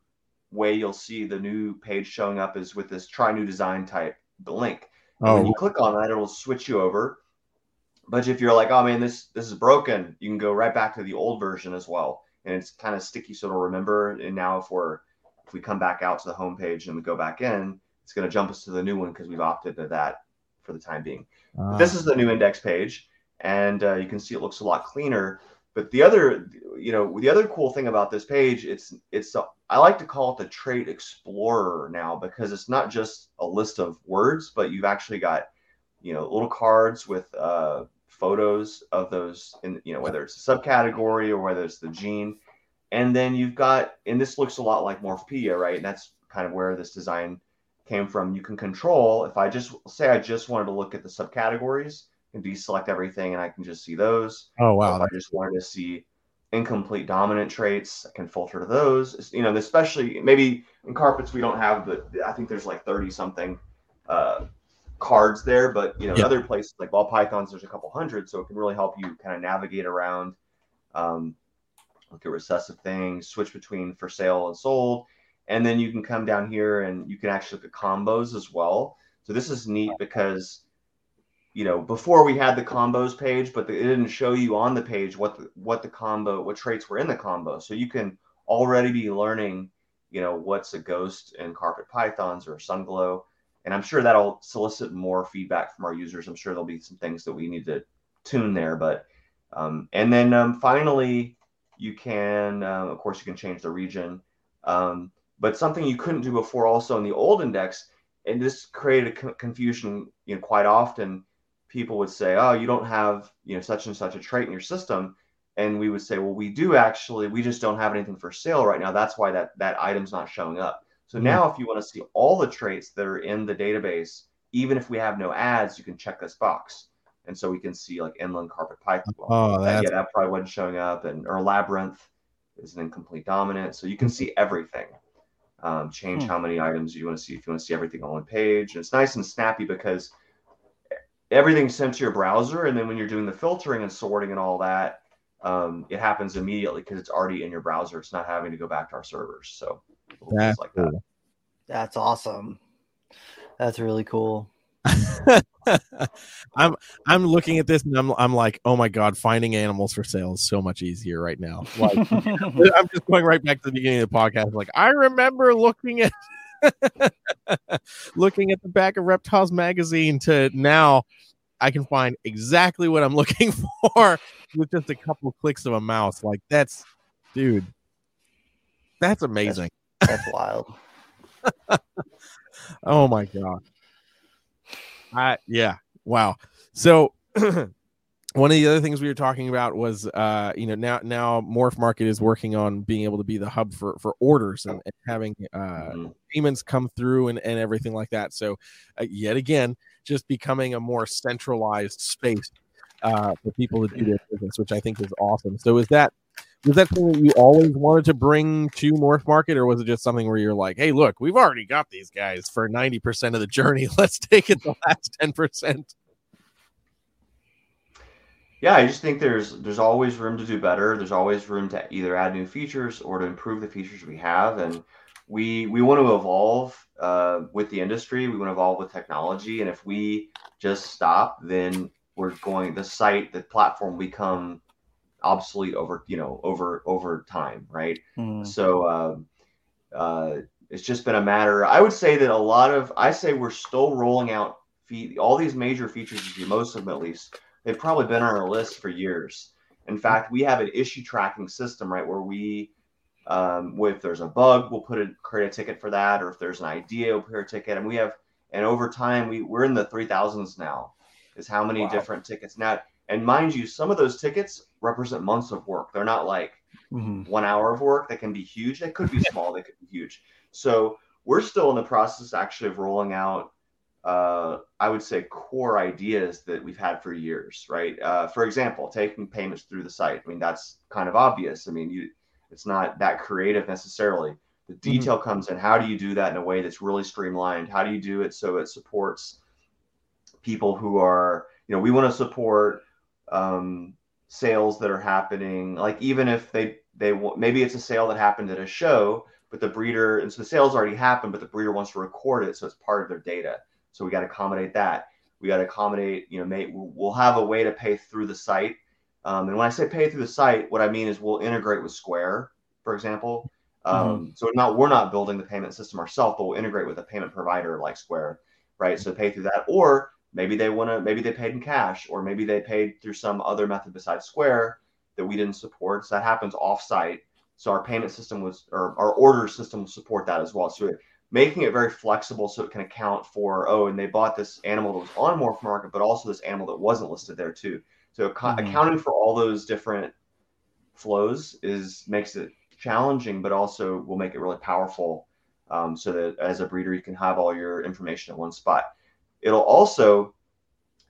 way you'll see the new page showing up is with this try new design type the link. And when oh, you click on that, it'll switch you over. But if you're like, oh man, this this is broken, you can go right back to the old version as well. And it's kind of sticky, so it'll remember. And now if we're if we come back out to the home page and we go back in, it's going to jump us to the new one because we've opted to that for the time being. uh, This is the new index page, and uh, you can see it looks a lot cleaner. But the other, you know, the other cool thing about this page, it's it's a, I like to call it the trait explorer now because it's not just a list of words, but you've actually got, you know, little cards with uh, photos of those, in you know, whether it's a subcategory or whether it's the gene, and then you've got, and this looks a lot like Morphpedia, right? And that's kind of where this design came from. You can control if I just say I just wanted to look at the subcategories and deselect everything, and I can just see those. oh Or wow. if I just wanted to see incomplete dominant traits, I can filter to those. You know, especially maybe in carpets we don't have the. I think there's like thirty something uh, cards there, but you know, in other places like ball pythons, there's a couple hundred, so it can really help you kind of navigate around. Um, look at recessive things, switch between for sale and sold, and then you can come down here and you can actually look at combos as well. So this is neat because you know before we had the combos page but the, it didn't show you on the page what the what the combo what traits were in the combo. So you can already be learning you know what's a ghost and carpet pythons or sunglow. And i'm sure that'll solicit more feedback from our users. I'm sure there'll be some things that we need to tune there but um, and then um, finally you can um, of course you can change the region um, but something you couldn't do before also in the old index and this created co- confusion you know quite often people would say, "Oh, you don't have you know such and such a trait in your system," and we would say, "Well, we do actually. We just don't have anything for sale right now. That's why that that item's not showing up." So Mhm. now, if you want to see all the traits that are in the database, even if we have no ads, you can check this box, and so we can see like inland carpet python. Well, Oh, that- that's yeah, that probably wasn't showing up, and or labyrinth is an incomplete dominant, so you can see everything. Um, change Hmm. how many items you want to see if you want to see everything on one page. And it's nice and snappy because everything's sent to your browser, and then when you're doing the filtering and sorting and all that, um, it happens immediately because it's already in your browser. It's not having to go back to our servers. So that's like that. That's awesome. That's really cool. I'm I'm looking at this and I'm I'm like, oh my god, finding animals for sale is so much easier right now. Like I'm just going right back to the beginning of the podcast. Like I remember looking at looking at the back of Reptiles magazine to now I can find exactly what I'm looking for with just a couple clicks of a mouse. Like that's dude. That's amazing. That's wild. Oh my god. I yeah. Wow. So one of the other things we were talking about was uh you know now now Morph Market is working on being able to be the hub for for orders and, and having uh Mhm. payments come through and, and everything like that. So uh, yet again, just becoming a more centralized space uh, for people to do their business, which I think is awesome. So is that was that something that you always wanted to bring to Morph Market, or was it just something where you're like, hey, look, we've already got these guys for ninety percent of the journey. Let's take it the last ten percent. Yeah, I just think there's there's always room to do better. There's always room to either add new features or to improve the features we have, and we we want to evolve uh, with the industry. We want to evolve with technology, and if we just stop, then we're going the site, the platform become obsolete over you know over over time, right? Hmm. So um, uh, it's just been a matter. I would say that a lot of I say we're still rolling out fe- all these major features. Most of them, at least, they've probably been on our list for years. In fact, we have an issue tracking system, right, where we, um, if there's a bug, we'll put a create a ticket for that, or if there's an idea, we'll put a ticket, and we have, and over time, we we're in the three thousands now, is how many Wow. different tickets now. And mind you, some of those tickets represent months of work. They're not like Mhm. one hour of work. They can be huge. They could be small. They could be huge. So we're still in the process actually of rolling out, uh, I would say, core ideas that we've had for years, right? Uh, for example, taking payments through the site. I mean, that's kind of obvious. I mean, you, it's not that creative necessarily. The detail comes in. How do you do that in a way that's really streamlined? How do you do it so it supports people who are, you know, we want to support um, sales that are happening. Like even if they they maybe it's a sale that happened at a show, but the breeder and so the sales already happened, but the breeder wants to record it, so it's part of their data. So we got to accommodate that. We got to accommodate, you know, may, we'll have a way to pay through the site. Um, and when I say pay through the site, what I mean is we'll integrate with Square, for example. Um, So not we're not building the payment system ourselves, but we'll integrate with a payment provider like Square, right? So pay through that, or maybe they want to, maybe they paid in cash, or maybe they paid through some other method besides Square that we didn't support. So that happens off-site. So our payment system was, or our order system will support that as well. So it, making it very flexible so it can account for, oh, and they bought this animal that was on Morph Market, but also this animal that wasn't listed there too. So Mhm. accounting for all those different flows is makes it challenging, but also will make it really powerful. Um, so that as a breeder, you can have all your information at one spot. It'll also,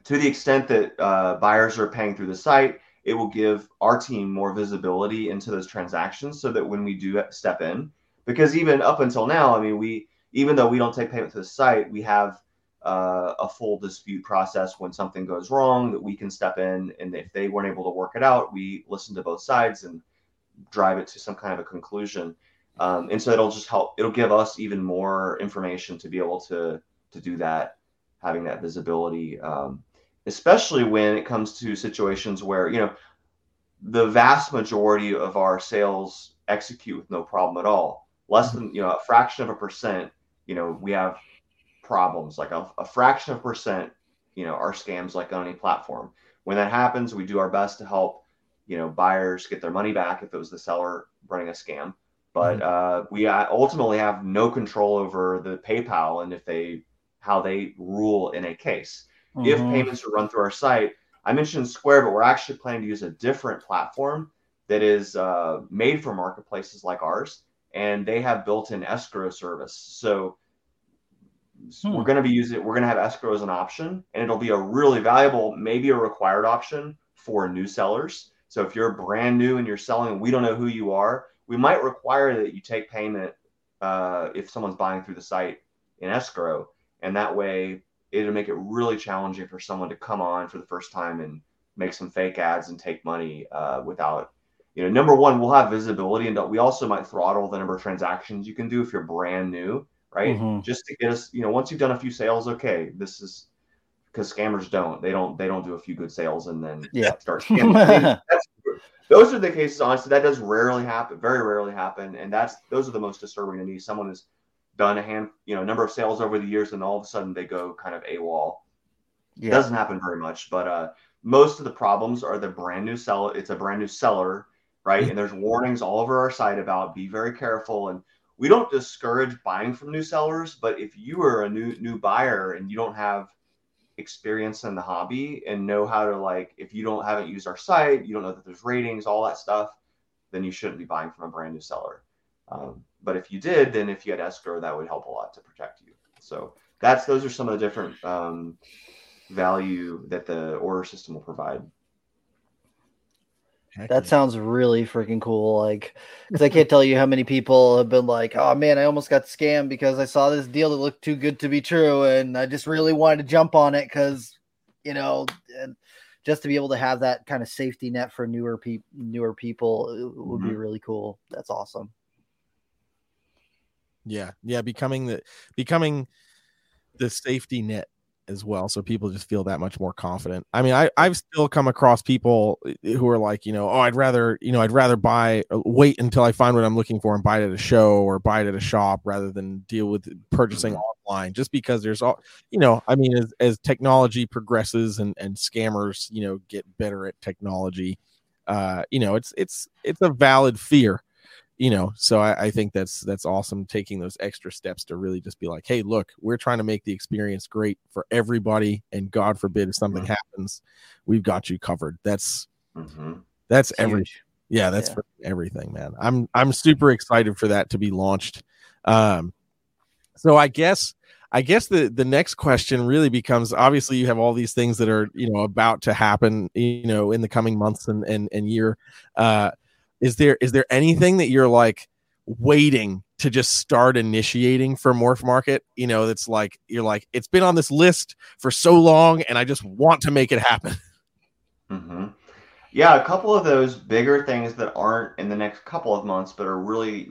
to the extent that uh, buyers are paying through the site, it will give our team more visibility into those transactions so that when we do step in, because even up until now, I mean, we even though we don't take payment to the site, we have uh, a full dispute process when something goes wrong that we can step in, and if they weren't able to work it out, we listen to both sides and drive it to some kind of a conclusion. Um, and so it'll just help. It'll give us even more information to be able to to do that, having that visibility, um, especially when it comes to situations where you know the vast majority of our sales execute with no problem at all. Less than you know a fraction of a percent. You know we have problems like a, a fraction of a percent. You know are scams like on any platform. When that happens, we do our best to help you know buyers get their money back if it was the seller running a scam but uh, we uh, ultimately have no control over the paypal and if they how they rule in a case if Mhm. payments are run through our site i mentioned square but we're actually planning to use a different platform that is uh, made for marketplaces like ours and they have built-in escrow service so Hmm. we're going to be using we're going to have escrow as an option and it'll be a really valuable maybe a required option for new sellers so if you're brand new and you're selling and we don't know who you are we might require that you take payment uh, if someone's buying through the site in escrow and that way it'll make it really challenging for someone to come on for the first time and make some fake ads and take money uh, without you know number one we'll have visibility and we also might throttle the number of transactions you can do if you're brand new right? Mhm. just to get us you know once you've done a few sales okay this is because scammers don't. They don't they don't do a few good sales and then Yeah. start scamming. That's, those are the cases honestly that does rarely happen very rarely happen. And that's those are the most disturbing to me. Someone has done a hand you know number of sales over the years and all of a sudden they go kind of AWOL it Yeah. doesn't happen very much, but uh, most of the problems are the brand new seller. It's a brand new seller, right? And there's warnings all over our site about be very careful. And we don't discourage buying from new sellers, but if you are a new new buyer and you don't have experience in the hobby and know how to like, if you don't haven't used our site, you don't know that there's ratings, all that stuff, then you shouldn't be buying from a brand new seller. Um, but if you did, then if you had escrow, that would help a lot to protect you. So that's those are some of the different um, value that the order system will provide. Heck That yeah. sounds really freaking cool. Like, because I can't tell you how many people have been like, "Oh man, I almost got scammed because I saw this deal that looked too good to be true, and I just really wanted to jump on it because, you know, and just to be able to have that kind of safety net for newer people, newer people it would be really cool. That's awesome. Yeah yeah becoming the becoming the safety net as well so people just feel that much more confident. I mean i i've still come across people who are like you know oh i'd rather you know i'd rather buy uh, wait until i find what i'm looking for and buy it at a show or buy it at a shop rather than deal with purchasing online just because there's all you know i mean as, as technology progresses and and scammers you know get better at technology uh, you know, it's it's it's a valid fear, you know. So I, I think that's that's awesome taking those extra steps to really just be like, hey, look, we're trying to make the experience great for everybody, and God forbid if something Mhm. happens, we've got you covered. That's hmm that's It's every yeah, that's Yeah. for everything, man. I'm I'm super excited for that to be launched. Um, so I guess I guess the the next question really becomes obviously you have all these things that are you know about to happen you know in the coming months and and, and year. Uh, is there is there anything that you're like waiting to just start initiating for Morph Market? You know, that's like you're like it's been on this list for so long and I just want to make it happen. hmm Yeah, a couple of those bigger things that aren't in the next couple of months, but are really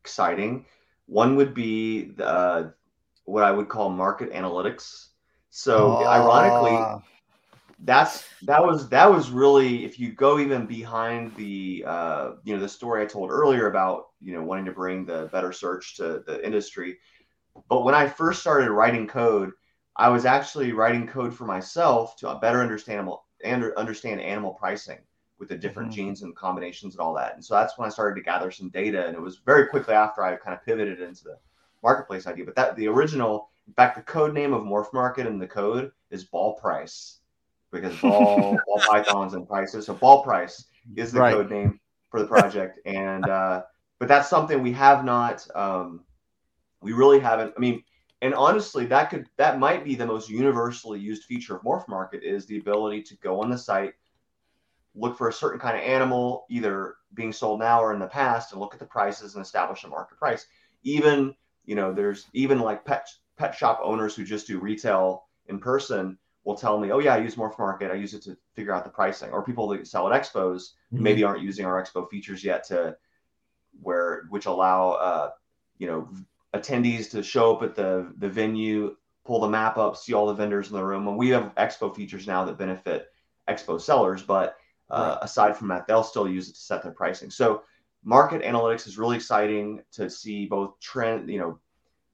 exciting. One would be the, uh, what I would call market analytics. So, ironically, Ah, that's that was that was really if you go even behind the uh, you know the story I told earlier about you know wanting to bring the better search to the industry. But when I first started writing code, I was actually writing code for myself to better understand animal and understand animal pricing with the different Mhm. genes and combinations and all that. And so that's when I started to gather some data. And it was very quickly after I kind of pivoted into the marketplace idea. But that the original, in fact, the code name of Morph Market and the code is ball price because ball, ball pythons and prices. So ball price is the Right. code name for the project. and uh, but that's something we have not. Um, we really haven't. I mean, and honestly, that could that might be the most universally used feature of Morph Market is the ability to go on the site, look for a certain kind of animal, either being sold now or in the past, and look at the prices and establish a market price. Even you know, there's even like pet pet shop owners who just do retail in person will tell me, oh yeah, I use Morph Market. I use it to figure out the pricing. Or people that sell at expos who maybe aren't using our expo features yet to where which allow uh, you know attendees to show up at the the venue, pull the map up, see all the vendors in the room. And we have expo features now that benefit expo sellers, but uh, aside from that, they'll still use it to set their pricing. So market analytics is really exciting to see both trend, you know,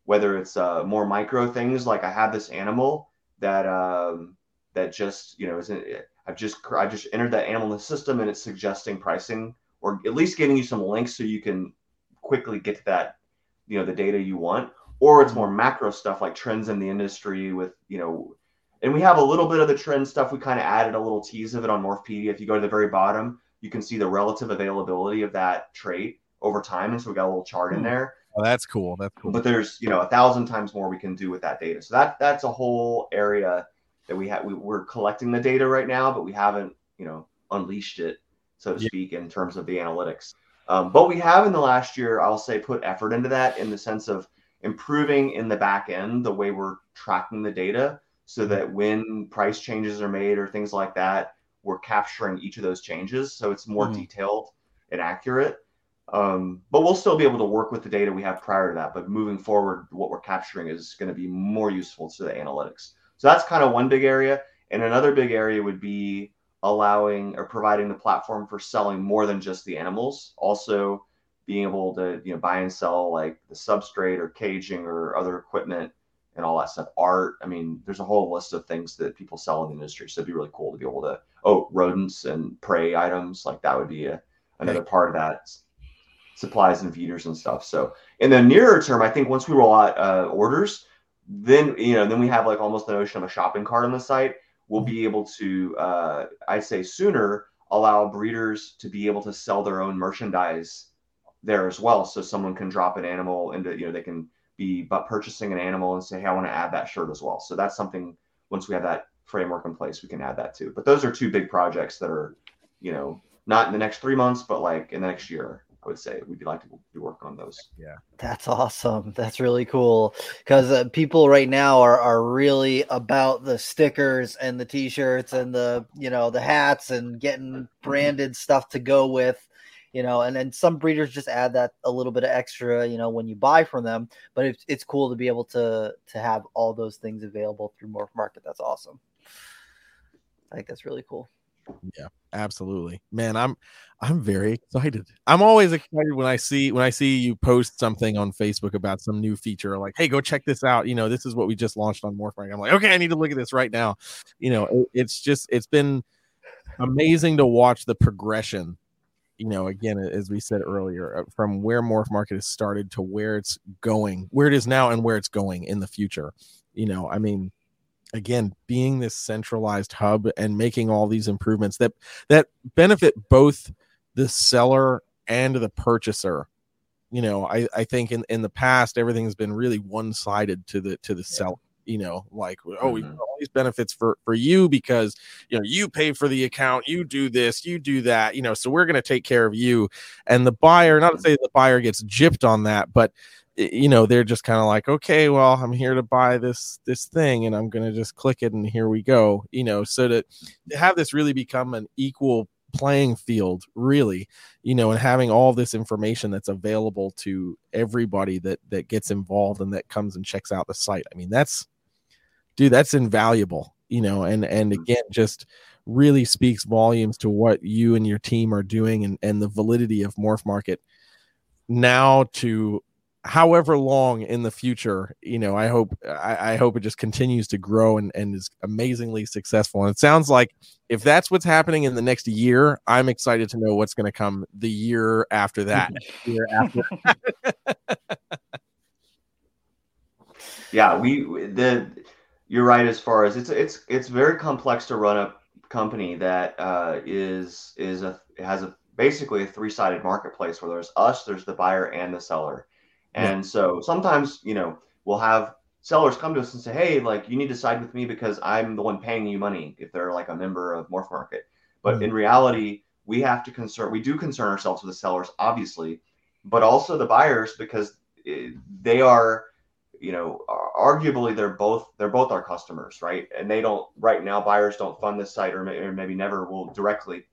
whether it's uh, more micro things like I have this animal that um, that just you know isn't I've just I just entered that animal in the system and it's suggesting pricing or at least giving you some links so you can quickly get to that you know the data you want. Or it's more macro stuff like trends in the industry with you know and we have a little bit of the trend stuff. We kind of added a little tease of it on morphpedia if you go to the very bottom you can see the relative availability of that trait over time. And so we got a little chart in Hmm. there Oh, that's cool. That's cool. but there's you know a thousand times more we can do with that data so that that's a whole area that we have we, we're collecting the data right now but we haven't you know unleashed it so to Yeah. speak in terms of the analytics um, but we have in the last year i'll say put effort into that in the sense of improving in the back end the way we're tracking the data so that when price changes are made or things like that we're capturing each of those changes so it's more Mhm. detailed and accurate um, but we'll still be able to work with the data we have prior to that. But moving forward, what we're capturing is going to be more useful to the analytics. So that's kind of one big area. And another big area would be allowing or providing the platform for selling more than just the animals. Also, being able to you know buy and sell like the substrate or caging or other equipment and all that stuff. Art. I mean, there's a whole list of things that people sell in the industry. So it'd be really cool to be able to oh rodents and prey items like that would be a, another part of that supplies and feeders and stuff. So in the nearer term, I think once we roll out uh, orders, then you know, then we have like almost the notion of a shopping cart on the site. We'll be able to, uh, I'd say, sooner allow breeders to be able to sell their own merchandise there as well. So someone can drop an animal into, you know, they can be but purchasing an animal and say, hey, I want to add that shirt as well. So that's something. Once we have that framework in place, we can add that too. But those are two big projects that are, you know, not in the next three months, but like in the next year. I would say we'd be like to be working on those. Yeah, that's awesome. That's really cool because uh, people right now are are really about the stickers and the t-shirts and the you know the hats and getting branded stuff to go with, you know. And then some breeders just add that a little bit of extra, you know, when you buy from them. But it's it's cool to be able to to have all those things available through Morph Market. That's awesome. I think that's really cool. Absolutely man i'm i'm very excited i'm always excited when i see when i see you post something on facebook about some new feature like hey go check this out you know this is what we just launched on morph i'm like okay i need to look at this right now you know it, it's just it's been amazing to watch the progression. You know, again, as we said earlier, uh, from where Morph Market has started to where it's going, where it is now, and where it's going in the future. You know, I mean, again, being this centralized hub and making all these improvements that that benefit both the seller and the purchaser you know i i think in in the past everything has been really one sided to the to the yeah. seller you know like oh mm-hmm. all these benefits for for you because you know you pay for the account you do this you do that you know so we're going to take care of you and the buyer not to mm-hmm. say the buyer gets gypped on that but you know they're just kind of like okay well i'm here to buy this this thing and i'm going to just click it and here we go you know so to have this really become an equal playing field really you know and having all this information that's available to everybody that that gets involved and that comes and checks out the site i mean that's dude that's invaluable you know and and mm-hmm. again just really speaks volumes to what you and your team are doing and and the validity of morph market now to however long in the future you know i hope I, I, hope it just continues to grow and, and is amazingly successful. And it sounds like if that's what's happening in the next year i'm excited to know what's going to come the year after that. Year after yeah we the you're right as far as it's it's it's very complex to run a company that uh, is is a has a basically a three-sided marketplace where there's us there's the buyer and the seller and yeah. so sometimes, you know, we'll have sellers come to us and say, hey, like you need to side with me because I'm the one paying you money if they're like a member of Morph Market. But mm-hmm. in reality, we have to concern, we do concern ourselves with the sellers, obviously, but also the buyers because eh, they are, you know, arguably they're both they're both our customers, right? And they don't right now buyers don't fund this site or, may, or maybe never will directly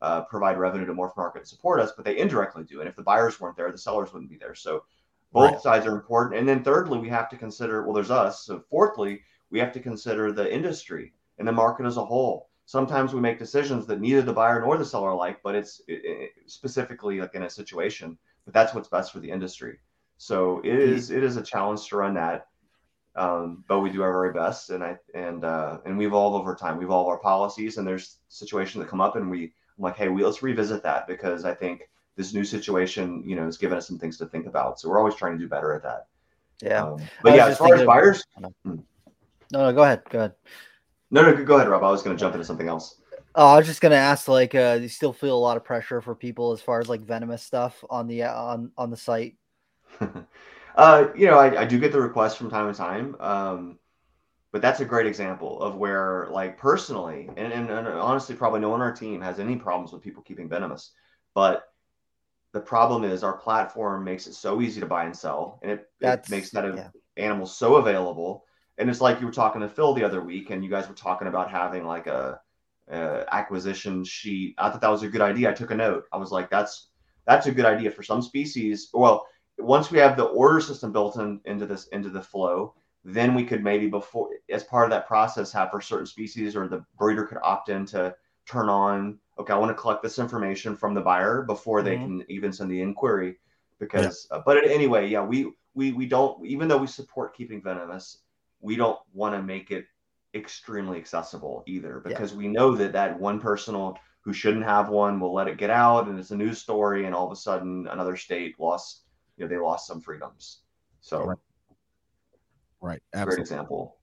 uh, provide revenue to Morph Market to support us, but they indirectly do. And if the buyers weren't there, the sellers wouldn't be there. So both right. sides are important. And then thirdly, we have to consider well, there's us. So fourthly, we have to consider the industry and the market as a whole. Sometimes we make decisions that neither the buyer nor the seller like, but it's it, it, specifically like in a situation. But that's what's best for the industry. So it is it is a challenge to run that. Um, but we do our very best, and I and uh, and we evolve over time. We evolve our policies, and there's situations that come up, and we I'm like, hey, we let's revisit that because I think this new situation, you know, has given us some things to think about. So we're always trying to do better at that. Yeah. Um, but yeah, as far as buyers. Of, hmm. no, no, go ahead. Go ahead. No, no, go ahead, Rob. I was going to jump into something else. Oh, I was just going to ask, like, uh, you still feel a lot of pressure for people as far as like venomous stuff on the on on the site? uh, you know, I, I do get the requests from time to time. Um, but that's a great example of where, like, personally, and, and, and honestly, probably no one on our team has any problems with people keeping venomous. But the problem is our platform makes it so easy to buy and sell, and it, it makes that yeah. animal so available. And it's like you were talking to Phil the other week, and you guys were talking about having like a, a acquisition sheet. I thought that was a good idea. I took a note. I was like, that's that's a good idea for some species. Well, once we have the order system built in, into this into the flow, then we could maybe before as part of that process have for certain species or the breeder could opt in to turn on okay, I want to collect this information from the buyer before they mm-hmm. can even send the inquiry. Because, yeah. uh, but anyway, yeah, we we we don't even though we support keeping venomous, we don't want to make it extremely accessible either because yeah. we know that that one personal who shouldn't have one will let it get out and it's a news story and all of a sudden another state lost you know they lost some freedoms so right, right. Absolutely. great example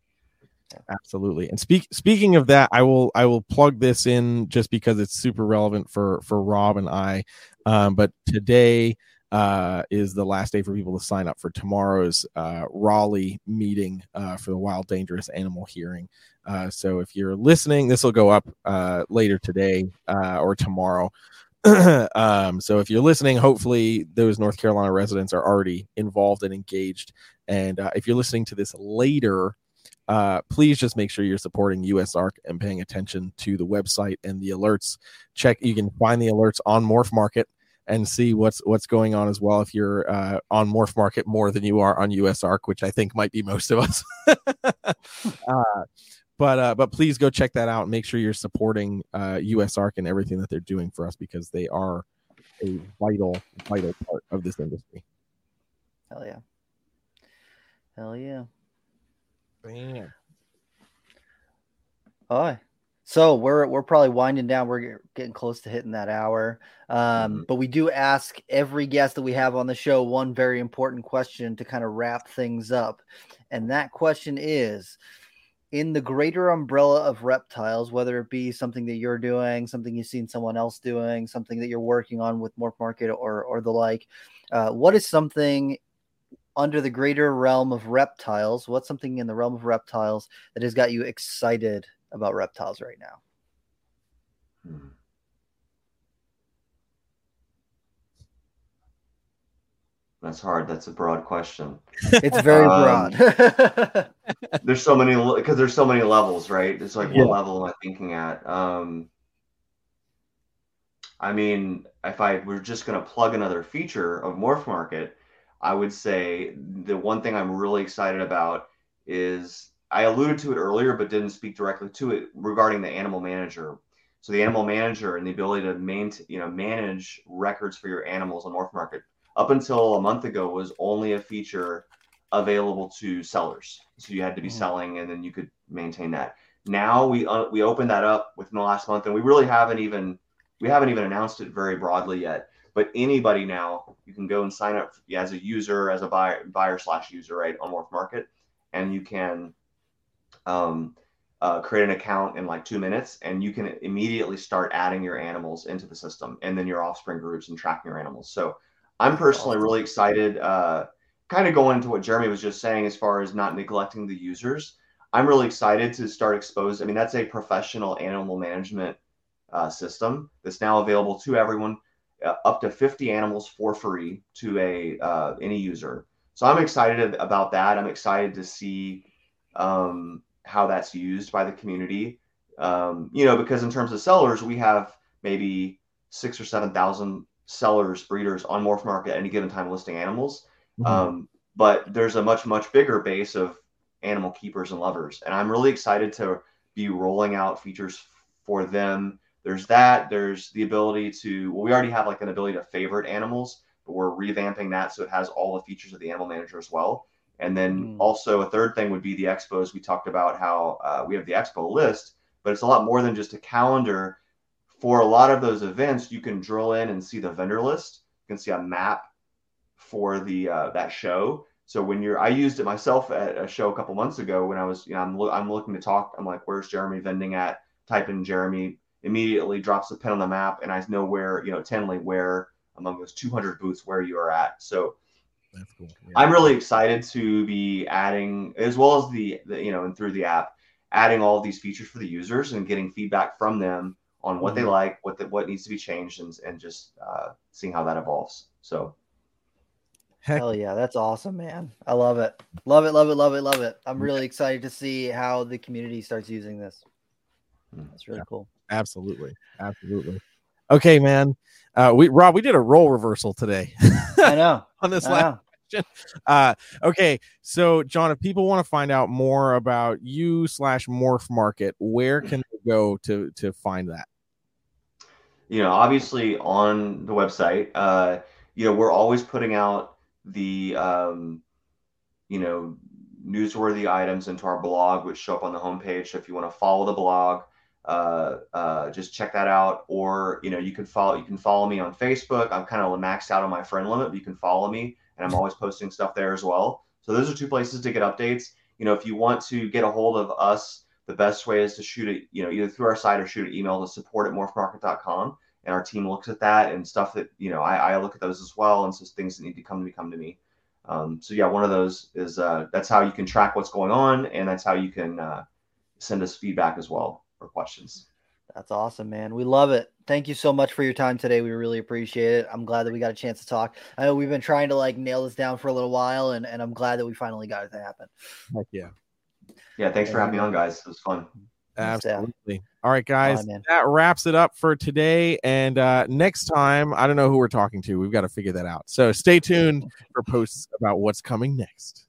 absolutely and speak speaking of that i will i will plug this in just because it's super relevant for for rob and i um, but today uh, is the last day for people to sign up for tomorrow's uh, Raleigh meeting uh, for the Wild Dangerous Animal Hearing. Uh, so if you're listening, this will go up uh, later today uh, or tomorrow. um, so if you're listening, hopefully those North Carolina residents are already involved and engaged. And if you're listening to this later, uh, please just make sure you're supporting USARK and paying attention to the website and the alerts. Check you can find the alerts on Morph Market and see what's what's going on as well. If you're uh, on Morph Market more than you are on USARK, which I think might be most of us. uh, but uh, but please go check that out. Make sure you're supporting uh, USARK and everything that they're doing for us because they are a vital vital part of this industry. Hell yeah! Hell yeah! Man. So we're we're probably winding down. We're getting close to hitting that hour. Um, Mm-hmm. But we do ask every guest that we have on the show one very important question to kind of wrap things up, and that question is: in the greater umbrella of reptiles, whether it be something that you're doing, something you've seen someone else doing, something that you're working on with Morph Market or or the like, uh, what is something under the greater realm of reptiles? What's something in the realm of reptiles that has got you excited about reptiles right now? Hmm. That's hard. That's a broad question. It's very Um, broad. There's so many because there's so many levels, right? It's like Yeah. what level am I thinking at? Um, I mean, if I were just gonna plug another feature of Morph Market, I would say the one thing I'm really excited about is I alluded to it earlier, but didn't speak directly to it regarding the animal manager. So the animal manager and the ability to maintain, you know, manage records for your animals on Morph Market up until a month ago was only a feature available to sellers. So you had to be Mhm. selling, and then you could maintain that. Now we uh, we opened that up within the last month, and we really haven't even we haven't even announced it very broadly yet. But anybody now, you can go and sign up as a user, as a buyer buyer slash user, right on Morph Market, and you can um, uh, create an account in like two minutes, and you can immediately start adding your animals into the system, and then your offspring groups and tracking your animals. So I'm personally really excited. Uh, kind of going into what Jeremy was just saying as far as not neglecting the users. I'm really excited to start expose. I mean, that's a professional animal management uh, system that's now available to everyone, up to 50 animals for free to a uh, any user. So I'm excited about that. I'm excited to see um, how that's used by the community. Um, you know, because in terms of sellers, we have maybe six or seven thousand sellers, breeders on Morph Market at any given time listing animals. Mhm. Um, but there's a much, much bigger base of animal keepers and lovers. And I'm really excited to be rolling out features for them. There's that. There's the ability to, well, we already have like an ability to favorite animals, but we're revamping that so it has all the features of the animal manager as well. And then Mm. also a third thing would be the expos. We talked about how uh, we have the expo list, but it's a lot more than just a calendar. For a lot of those events, you can drill in and see the vendor list. You can see a map for the uh, that show. So when you're, I used it myself at a show a couple months ago when I was, you know, I'm, lo- I'm looking to talk. I'm like, where's Jeremy vending at? Type in Jeremy, immediately drops the pin on the map, and I know where, you know, Tenley, where among those 200 booths where you are at. So That's cool. Yeah. I'm really excited to be adding, as well as the, the you know, and through the app, adding all of these features for the users and getting feedback from them on what they Mhm. like, what the, what needs to be changed, and, and just uh, seeing how that evolves. So Heck, Hell yeah, that's awesome, man. I love it. Love it, love it, love it, love it. I'm really excited to see how the community starts using this. Mm. That's really cool. Absolutely, absolutely. Okay, man. Uh, we Rob, we did a role reversal today I know. on this I last know. uh okay so john if people want to find out more about you slash morph market where can they go to to find that you know, obviously on the website, uh, you know, we're always putting out the, um, you know, newsworthy items into our blog, which show up on the homepage. So if you want to follow the blog, uh, uh, just check that out. Or, you know, you can follow, you can follow me on Facebook. I'm kind of maxed out on my friend limit, but you can follow me and I'm always posting stuff there as well. So those are two places to get updates. You know, if you want to get a hold of us, the best way is to shoot it, you know, either through our site or shoot an email to support at morphmarket.com. And our team looks at that and stuff that, you know, I, I look at those as well. And so things that need to come to me, come to me. Um, so yeah, one of those is uh, that's how you can track what's going on. And that's how you can uh, send us feedback as well or questions. That's awesome, man. We love it. Thank you so much for your time today. We really appreciate it. I'm glad that we got a chance to talk. I know we've been trying to like nail this down for a little while, and, and I'm glad that we finally got it to happen. heck yeah Yeah. Thanks for having me on guys. It was fun. Absolutely all right guys man. that wraps it up for today and uh next time i don't know who we're talking to we've got to figure that out so stay tuned for posts about what's coming next